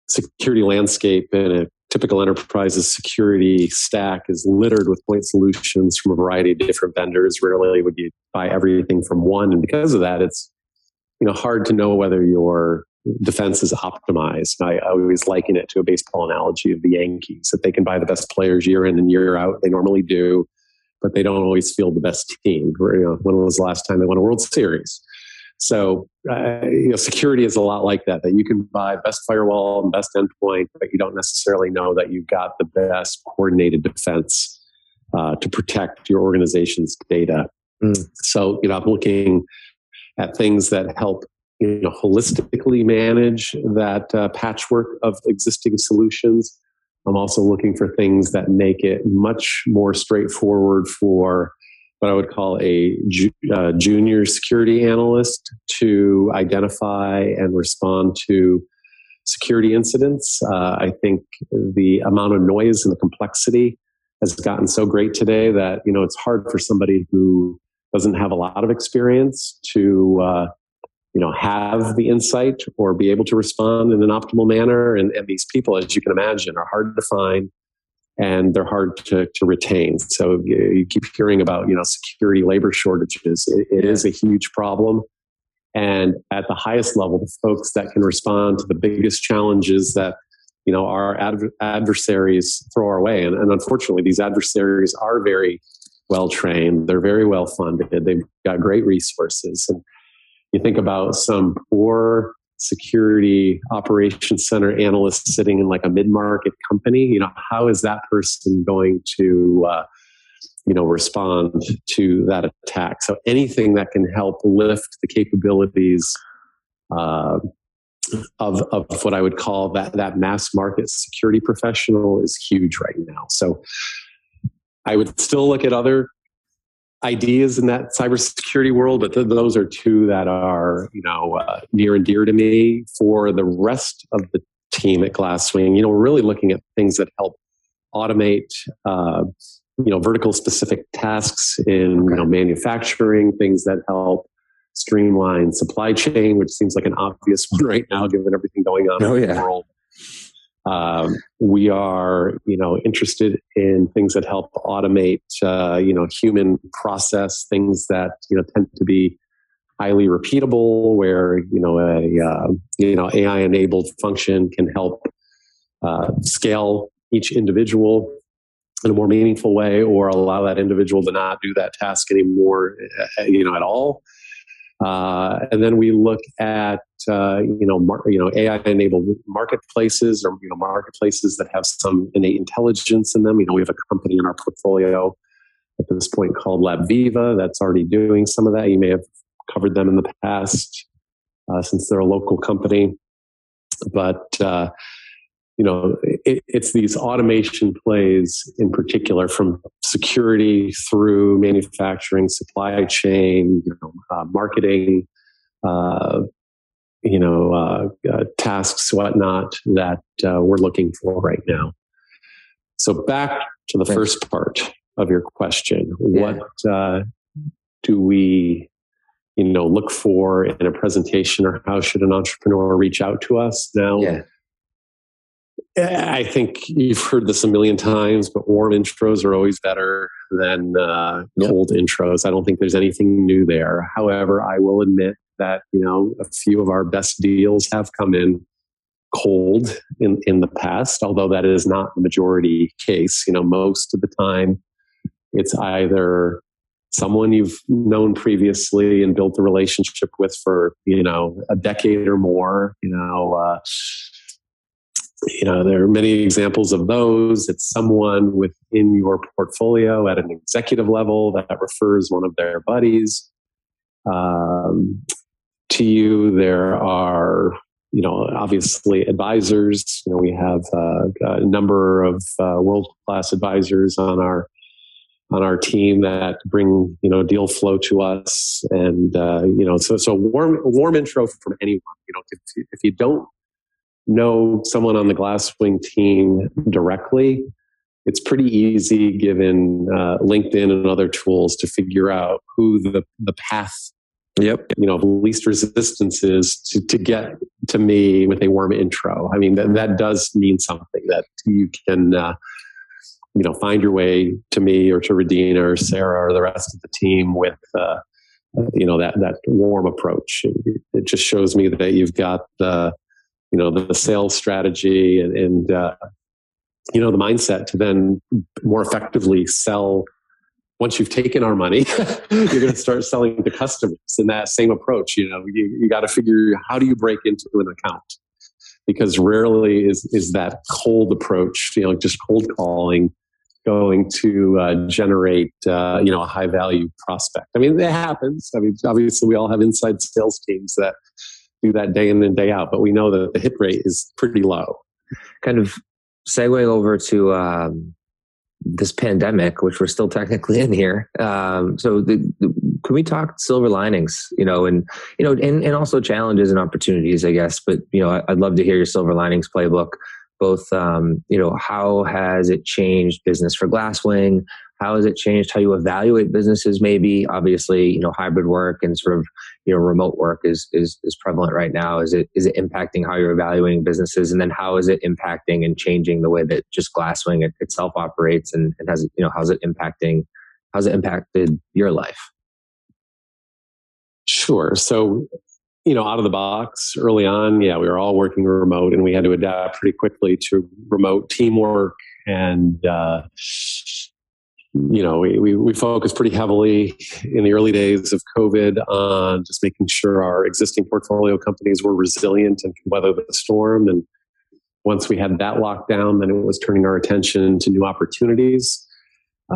security landscape in a typical enterprise's security stack is littered with point solutions from a variety of different vendors. Rarely would you buy everything from one, and because of that, it's you know hard to know whether you're defense is optimized. I, I always liken it to a baseball analogy of the Yankees that they can buy the best players year in and year out. They normally do, but they don't always field the best team. You know, when was the last time they won a World Series? So, uh, you know, security is a lot like that. That you can buy best firewall and best endpoint, but you don't necessarily know that you've got the best coordinated defense uh, to protect your organization's data. Mm. So, you know, I'm looking at things that help you know, holistically manage that uh, patchwork of existing solutions. I'm also looking for things that make it much more straightforward for what I would call a ju- uh, junior security analyst to identify and respond to security incidents. Uh, I think the amount of noise and the complexity has gotten so great today that you know it's hard for somebody who doesn't have a lot of experience to uh, you know have the insight or be able to respond in an optimal manner. And, and these people, as you can imagine, are hard to find and they're hard to, to retain. So you, you keep hearing about you know security labor shortages. it, it is a huge problem. And at the highest level, the folks that can respond to the biggest challenges that you know our adver- adversaries throw our way, and, and unfortunately, these adversaries are very well trained. They're very well funded. They've got great resources. And you think about some poor security operations center analyst sitting in like a mid-market company you know how is that person going to uh, you know respond to that attack? So anything that can help lift the capabilities uh, of, of what i would call that that mass market security professional is huge right now. So i would still look at other ideas in that cybersecurity world but th- those are two that are you know uh, near and dear to me for the rest of the team at glasswing you know we're really looking at things that help automate uh, you know vertical specific tasks in you know manufacturing things that help streamline supply chain which seems like an obvious one right now given everything going on oh, in the yeah. world um, we are you know interested in things that help automate uh, you know human process things that you know tend to be highly repeatable where you know a uh, you know ai enabled function can help uh, scale each individual in a more meaningful way or allow that individual to not do that task anymore uh, you know at all. Uh, and then we look at uh, you know mar- you know AI enabled marketplaces or you know marketplaces that have some innate intelligence in them. You know we have a company in our portfolio at this point called LabViva that's already doing some of that. You may have covered them in the past uh, since they're a local company, but uh, you know, it, it's these automation plays in particular from security through manufacturing, supply chain, you know, uh, marketing, uh, you know, uh, uh tasks, whatnot that uh, we're looking for right now. So back to the first part of your question, yeah. what uh, do we you know look for in a presentation or how should an entrepreneur reach out to us now yeah. I think you've heard this a million times, but warm intros are always better than uh, cold intros. I don't think there's anything new there. However, I will admit that you know a few of our best deals have come in cold in in the past, although that is not the majority case. You know, most of the time, it's either someone you've known previously and built a relationship with for you know a decade or more. You know. Uh, you know there are many examples of those it's someone within your portfolio at an executive level that refers one of their buddies um, to you. There are you know obviously advisors. You know we have uh, a number of uh, world class advisors on our on our team that bring you know deal flow to us. And uh, you know so so warm warm intro from anyone. You know if, if you don't know someone on the Glasswing team directly, it's pretty easy given uh, LinkedIn and other tools to figure out who the, the path yep. you know least resistance is to, to get to me with a warm intro. I mean that, that does mean something that you can uh, you know find your way to me or to Rudina or Sarah or the rest of the team with uh, you know that that warm approach. It just shows me that you've got the you know the, the sales strategy and, and uh, you know the mindset to then more effectively sell once you've taken our money you're going to start selling to customers in that same approach you know you, you got to figure how do you break into an account? Because rarely is is that cold approach you know just cold calling going to uh, generate uh, you know a high value prospect. I mean it happens. I mean obviously we all have inside sales teams that do that day in and day out, but we know that the hit rate is pretty low. Kind of segue over to um, this pandemic, which we're still technically in here. Um, so, the, the, can we talk silver linings? You know, and you know, and, and also challenges and opportunities, I guess. But you know, I'd love to hear your silver linings playbook. Both, um, you know, how has it changed business for Glasswing? How has it changed how you evaluate businesses? Maybe, obviously, you know, hybrid work and sort of you know remote work is is is prevalent right now. Is it is it impacting how you're evaluating businesses, and then how is it impacting and changing the way that just Glasswing it, itself operates, and, and has you know how's it impacting how's it impacted your life? Sure. So you know, out of the box early on, yeah, we were all working remote and we had to adapt pretty quickly to remote teamwork and uh, you know, we, we, we focused pretty heavily in the early days of COVID on just making sure our existing portfolio companies were resilient and could weather the storm. And once we had that locked down, then it was turning our attention to new opportunities.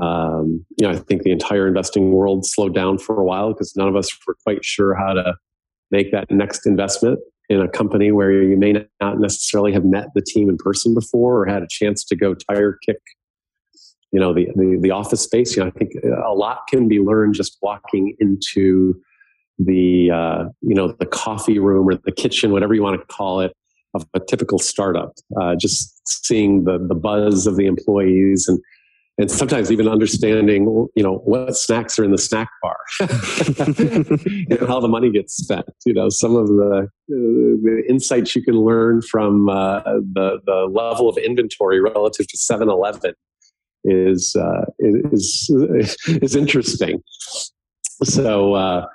Um, you know, I think the entire investing world slowed down for a while because none of us were quite sure how to make that next investment in a company where you may not necessarily have met the team in person before or had a chance to go tire kick you know the, the, the office space. You know i think a lot can be learned just walking into the uh, you know the coffee room or the kitchen whatever you want to call it of a typical startup. Uh, just seeing the the buzz of the employees and and sometimes even understanding you know what snacks are in the snack bar and how the money gets spent you know some of the, uh, the insights you can learn from uh, the the level of inventory relative to 7-eleven is uh, is is interesting. So uh,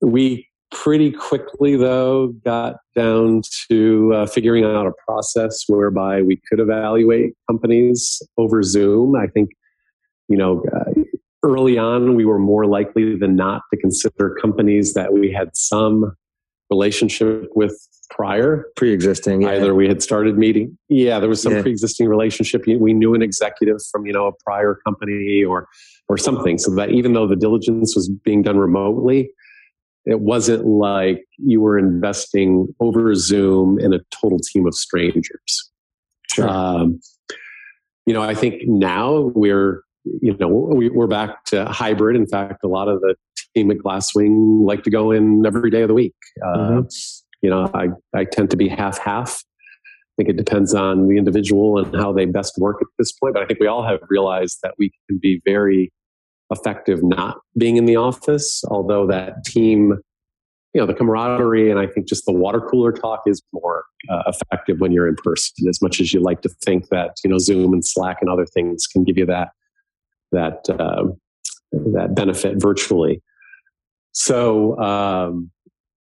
we pretty quickly, though, got down to uh, figuring out a process whereby we could evaluate companies over Zoom. I think, you know, uh, early on, we were more likely than not to consider companies that we had some relationship with prior pre-existing yeah. either we had started meeting yeah there was some yeah. pre-existing relationship we knew an executive from you know a prior company or or something so that even though the diligence was being done remotely it wasn't like you were investing over zoom in a total team of strangers sure. Um, you know i think now we're you know we, we're back to hybrid in fact a lot of the team at glasswing like to go in every day of the week uh, mm-hmm. uh, you know, I, I tend to be half half. I think it depends on the individual and how they best work at this point. But I think we all have realized that we can be very effective not being in the office, although that team, you know, the camaraderie and I think just the water cooler talk is more uh, effective when you're in person. As much as you like to think that you know Zoom and Slack and other things can give you that that uh, that benefit virtually. So um,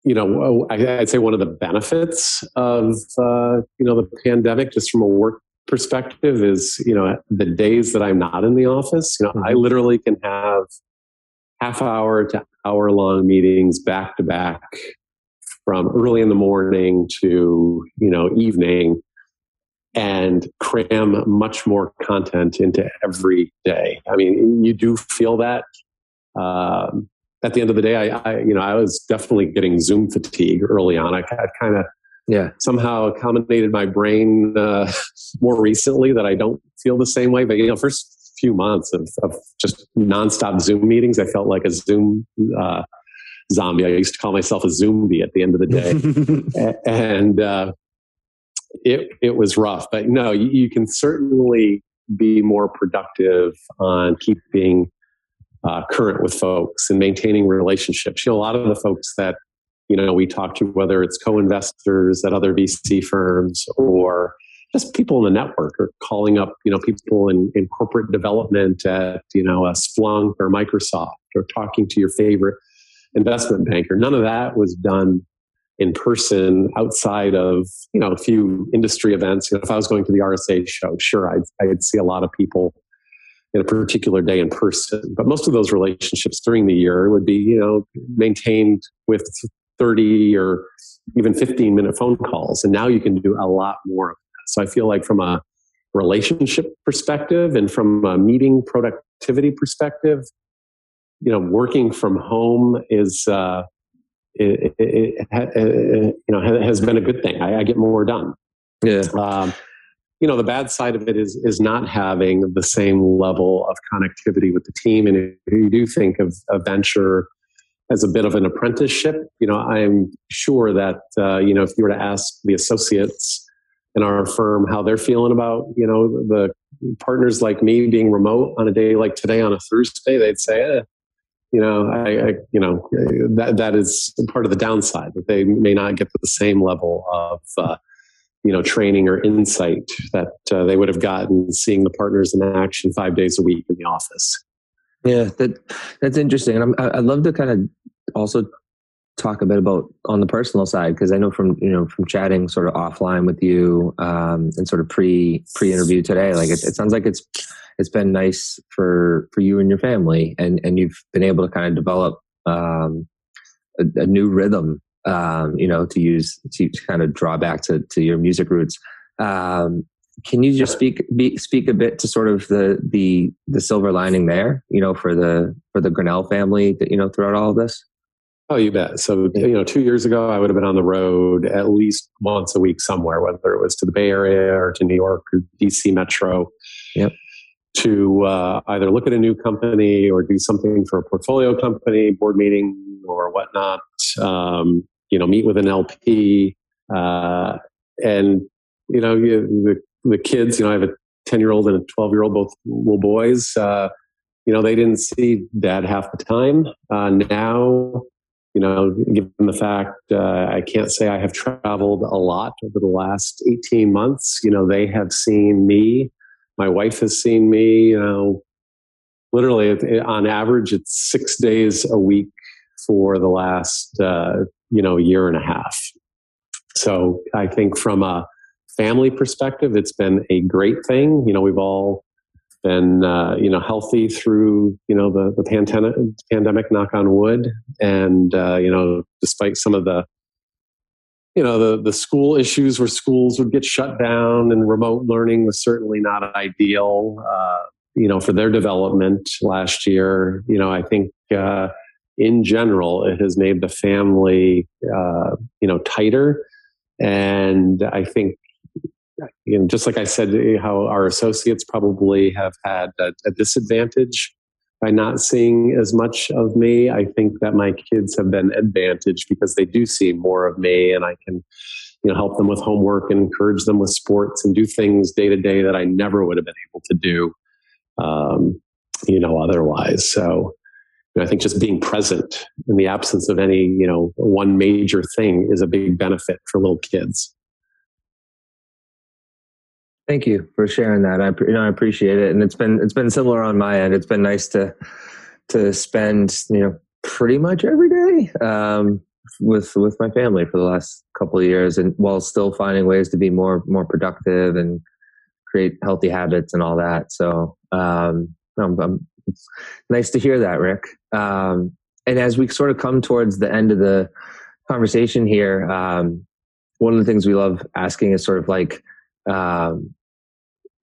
you know, I'd say one of the benefits of uh, you know the pandemic, just from a work perspective, is you know the days that I'm not in the office. You know, mm-hmm. I literally can have half hour to hour long meetings back to back from early in the morning to you know evening and cram much more content into every day. I mean, you do feel that. Um, at the end of the day, I, I, you know, I was definitely getting Zoom fatigue early on. I, I kind of yeah somehow accommodated my brain uh, more recently that I don't feel the same way. But you know, first few months of, of just nonstop Zoom meetings, I felt like a Zoom uh, zombie. I used to call myself a zombie at the end of the day, and uh, it it was rough. But no, you, you can certainly be more productive on keeping uh, current with folks and maintaining relationships. You know, a lot of the folks that you know we talk to, whether it's co-investors at other VC firms or just people in the network, or calling up you know people in, in corporate development at you know a Splunk or Microsoft, or talking to your favorite investment banker. None of that was done in person outside of you know a few industry events. If I was going to the RSA show, sure, I'd, I'd see a lot of people in a particular day in person. But most of those relationships during the year would be, you know, maintained with 30 or even 15 minute phone calls. And now you can do a lot more of that. So I feel like from a relationship perspective and from a meeting productivity perspective, you know, working from home is, uh, it, it, it, it, you know, has been a good thing. I, I get more done. Yeah. Um, you know, the bad side of it is is not having the same level of connectivity with the team. And if you do think of a venture as a bit of an apprenticeship, you know, I'm sure that uh, you know if you were to ask the associates in our firm how they're feeling about you know the partners like me being remote on a day like today on a Thursday, they'd say, eh, you know, I, I, you know that that is part of the downside that they may not get to the same level of uh, you know training or insight that uh, they would have gotten seeing the partners in action five days a week in the office. Yeah, that that's interesting, and I'm, I'd love to kind of also talk a bit about on the personal side because I know from you know from chatting sort of offline with you um, and sort of pre pre interview today, like it, it, sounds like it's it's been nice for for you and your family, and and you've been able to kind of develop um, a, a, new rhythm, um, you know, to use to, to, kind of draw back to to your music roots. Um, can you just speak be, speak a bit to sort of the the the silver lining there, you know, for the for the Grinnell family, that you know, throughout all of this? Oh, you bet. So, you know, two years ago, I would have been on the road at least once a week somewhere, whether it was to the Bay Area or to New York or DC Metro. Yep. To uh, either look at a new company or do something for a portfolio company, board meeting or whatnot. Um, you know, meet with an LP, uh, and you know, you, the the kids. You know, I have a ten year old and a twelve year old, both little boys. Uh, you know, they didn't see dad half the time. Uh, now you know, given the fact uh, I can't say I have traveled a lot over the last 18 months, you know, they have seen me. My wife has seen me, you know, literally on average, it's six days a week for the last, uh, you know, year and a half. So I think from a family perspective, it's been a great thing. You know, we've all been uh, you know healthy through you know the the pandemic, pandemic knock on wood and uh, you know despite some of the you know the the school issues where schools would get shut down and remote learning was certainly not ideal uh, you know for their development last year you know i think uh, in general it has made the family uh, you know tighter and i think and just like I said, eh, how our associates probably have had a, a, disadvantage by not seeing as much of me. I think that my kids have been advantaged because they do see more of me, and I can, you know, help them with homework and encourage them with sports and do things day to day that I never would have been able to do, um, you know, otherwise. So. You know, I think just being present in the absence of any, you know, one major thing is a big benefit for little kids. Thank you for sharing that. I you know I appreciate it, and it's been it's been similar on my end. It's been nice to to spend you know pretty much every day um, with with my family for the last couple of years, and while still finding ways to be more more productive and create healthy habits and all that. So um, I'm, I'm, it's nice to hear that, Rick. Um, and as we sort of come towards the end of the conversation here, um, one of the things we love asking is sort of like um,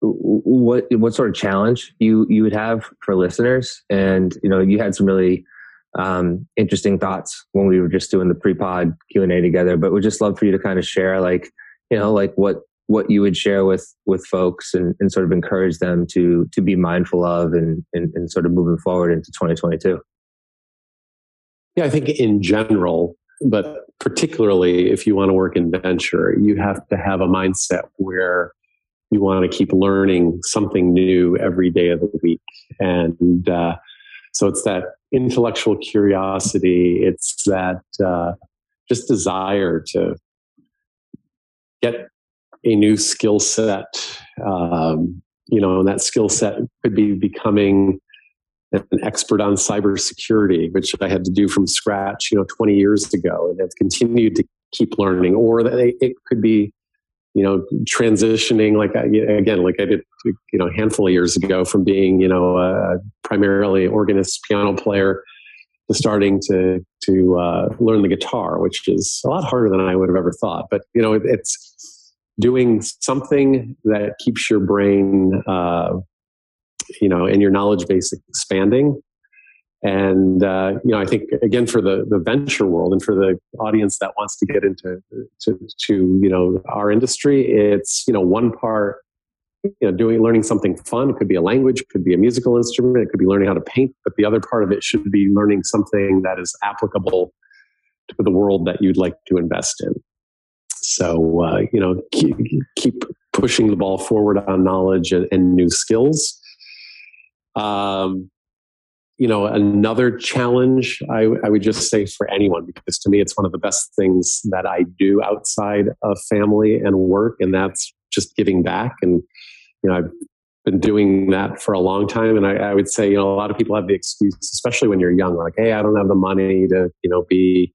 what what sort of challenge you you would have for listeners? And you know you had some really um, interesting thoughts when we were just doing the pre-pod q&a together but we'd just love for you to kind of share like you know like what what you would share with with folks and, and sort of encourage them to to be mindful of and, and, and sort of moving forward into 2022 yeah i think in general but particularly if you want to work in venture you have to have a mindset where you want to keep learning something new every day of the week. And uh, so it's that intellectual curiosity, it's that uh, just desire to get a new skill set. Um, you know, and that skill set could be becoming an expert on cybersecurity, which I had to do from scratch, you know, 20 years ago, and have continued to keep learning. Or it could be you know, transitioning like I, again, like I did, you know, a handful of years ago from being, you know, uh, primarily organist piano player to starting to to uh, learn the guitar, which is a lot harder than I would have ever thought. But you know, it, it's doing something that keeps your brain, uh, you know, and your knowledge base expanding and uh, you know, I think again for the the venture world and for the audience that wants to get into to, to you know our industry, it's you know one part you know, doing learning something fun. It could be a language, could be a musical instrument, it could be learning how to paint. But the other part of it should be learning something that is applicable to the world that you'd like to invest in. So uh, you know, keep, keep, pushing the ball forward on knowledge and, and new skills. Um, you know, another challenge I, I, would just say for anyone, because to me, it's one of the best things that I do outside of family and work, and that's just giving back. And, you know, I've been doing that for a long time. And I, I would say, you know, a lot of people have the excuse, especially when you're young, like, hey, I don't have the money to, you know, be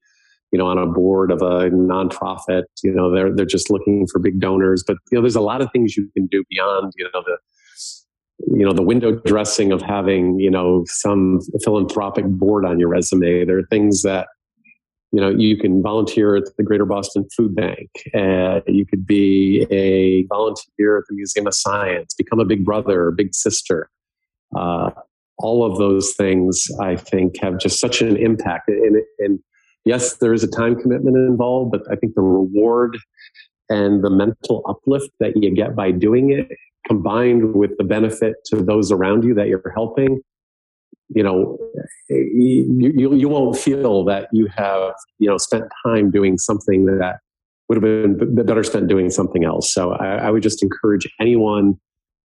you know, on a board of a nonprofit. You know, they're they're just looking for big donors. But you know, there's a lot of things you can do beyond you know the you know the window dressing of having you know some philanthropic board on your resume. There are things that you know you can volunteer at the Greater Boston Food Bank. Uh, you could be a volunteer at the Museum of Science. Become a big brother or big sister. Uh, all of those things, I think, have just such an impact. And, and yes, there is a time commitment involved, but I think the reward and the mental uplift that you get by doing it combined with the benefit to those around you that you're helping you know you, you, you won't feel that you have you know spent time doing something that would have been better spent doing something else so I, I would just encourage anyone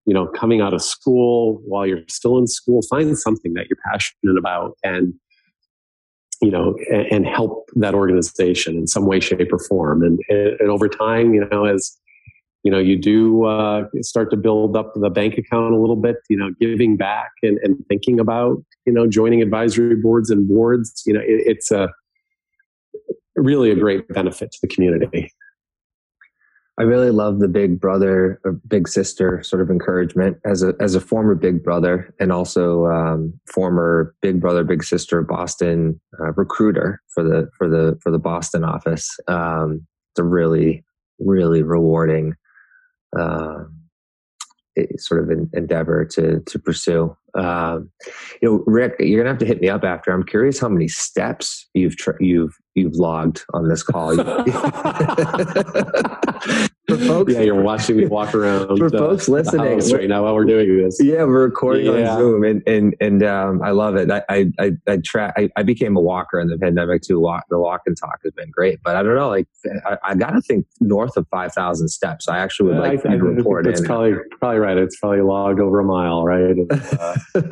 you know coming out of school while you're still in school find something that you're passionate about and you know, and, and, help that organization in some way, shape, or form. And, and over time, you know, as you know, you do uh, start to build up the bank account a little bit. You know, giving back and, and thinking about you know joining advisory boards and boards. You know, it, it's a really a great benefit to the community. I really love the big brother or big sister sort of encouragement as a as a former big brother and also um, former big brother big sister Boston uh, recruiter for the for the for the Boston office. Um, it's a really really rewarding sort of an endeavor to to pursue. Um, you know, Rick, you're gonna have to hit me up after. I'm curious how many steps you've you've you've logged on this call. folks, yeah, you're watching me walk around. For uh, folks listening right now while we're doing this, yeah, we're recording yeah. on Zoom, and and and um, I love it. I I I, I, I, I became a walker in the pandemic too. Walk the walk and talk has been great, but I don't know. Like I, I got to think north of five thousand steps. I actually would like I, to report. It's probably probably right. It's probably logged over a mile, right? And, uh,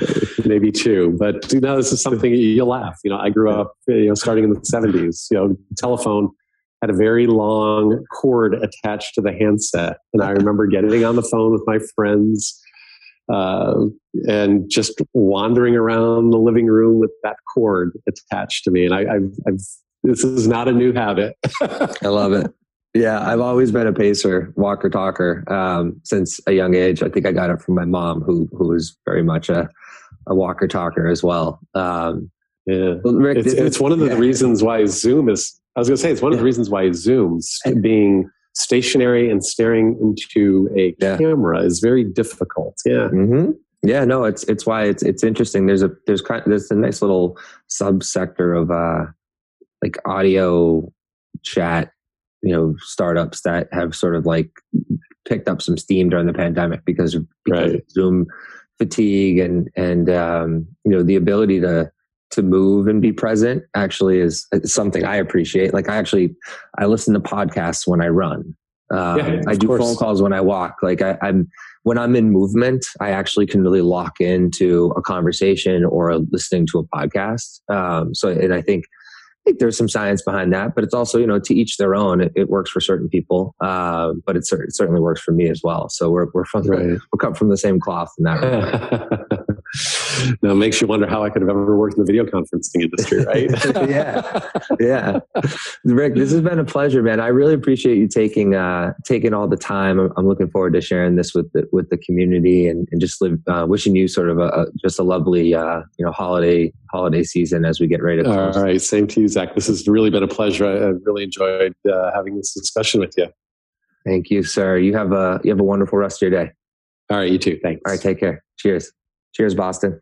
maybe two. But you know, this is something you laugh. You know, I grew up, you know, starting in the '70s. You know, the telephone had a very long cord attached to the handset. And I remember getting on the phone with my friends uh, and just wandering around the living room with that cord attached to me. And I, have I've, this is not a new habit. I love it. Yeah, I've always been a pacer, walker, talker um, since a young age. I think I got it from my mom, who who was very much a, a walker talker as well. Um, yeah, Rick, it's, it's one of the yeah. reasons why Zoom is I was going to say it's one of the reasons why Zoom being stationary and staring into a yeah. camera is very difficult. Yeah. Mm-hmm. Yeah, no, it's it's why it's it's interesting. There's a there's kind of, there's a nice little subsector of uh like audio chat, you know, startups that have sort of like picked up some steam during the pandemic because because right. Zoom fatigue and and um, you know the ability to to move and be present actually is something I appreciate. Like I actually, I listen to podcasts when I run. Um, yeah, I do course. phone calls when I walk. Like I, I'm, when I'm in movement, I actually can really lock into a conversation or listening to a podcast. Um, so, and I think, I think there's some science behind that, but it's also, you know, to each their own. It, it works for certain people, uh, but it, it, certainly works for me as well. So we're we're from right. the, we're cut from the same cloth in that now it makes you wonder how I could have ever worked in the video conferencing industry, right? yeah, yeah. Rick, this has been a pleasure, man. I really appreciate you taking uh, taking all the time. I'm, looking forward to sharing this with the, with the community and, and just live, uh, wishing you sort of a, a just a lovely uh, you know holiday holiday season as we get ready to. All right, same to you, Zach. This has really been a pleasure. I, have really enjoyed uh, having this discussion with you. Thank you, sir. You have a you have a wonderful rest of your day. All right, you too. Thanks. All right, take care. Cheers. Cheers, Boston.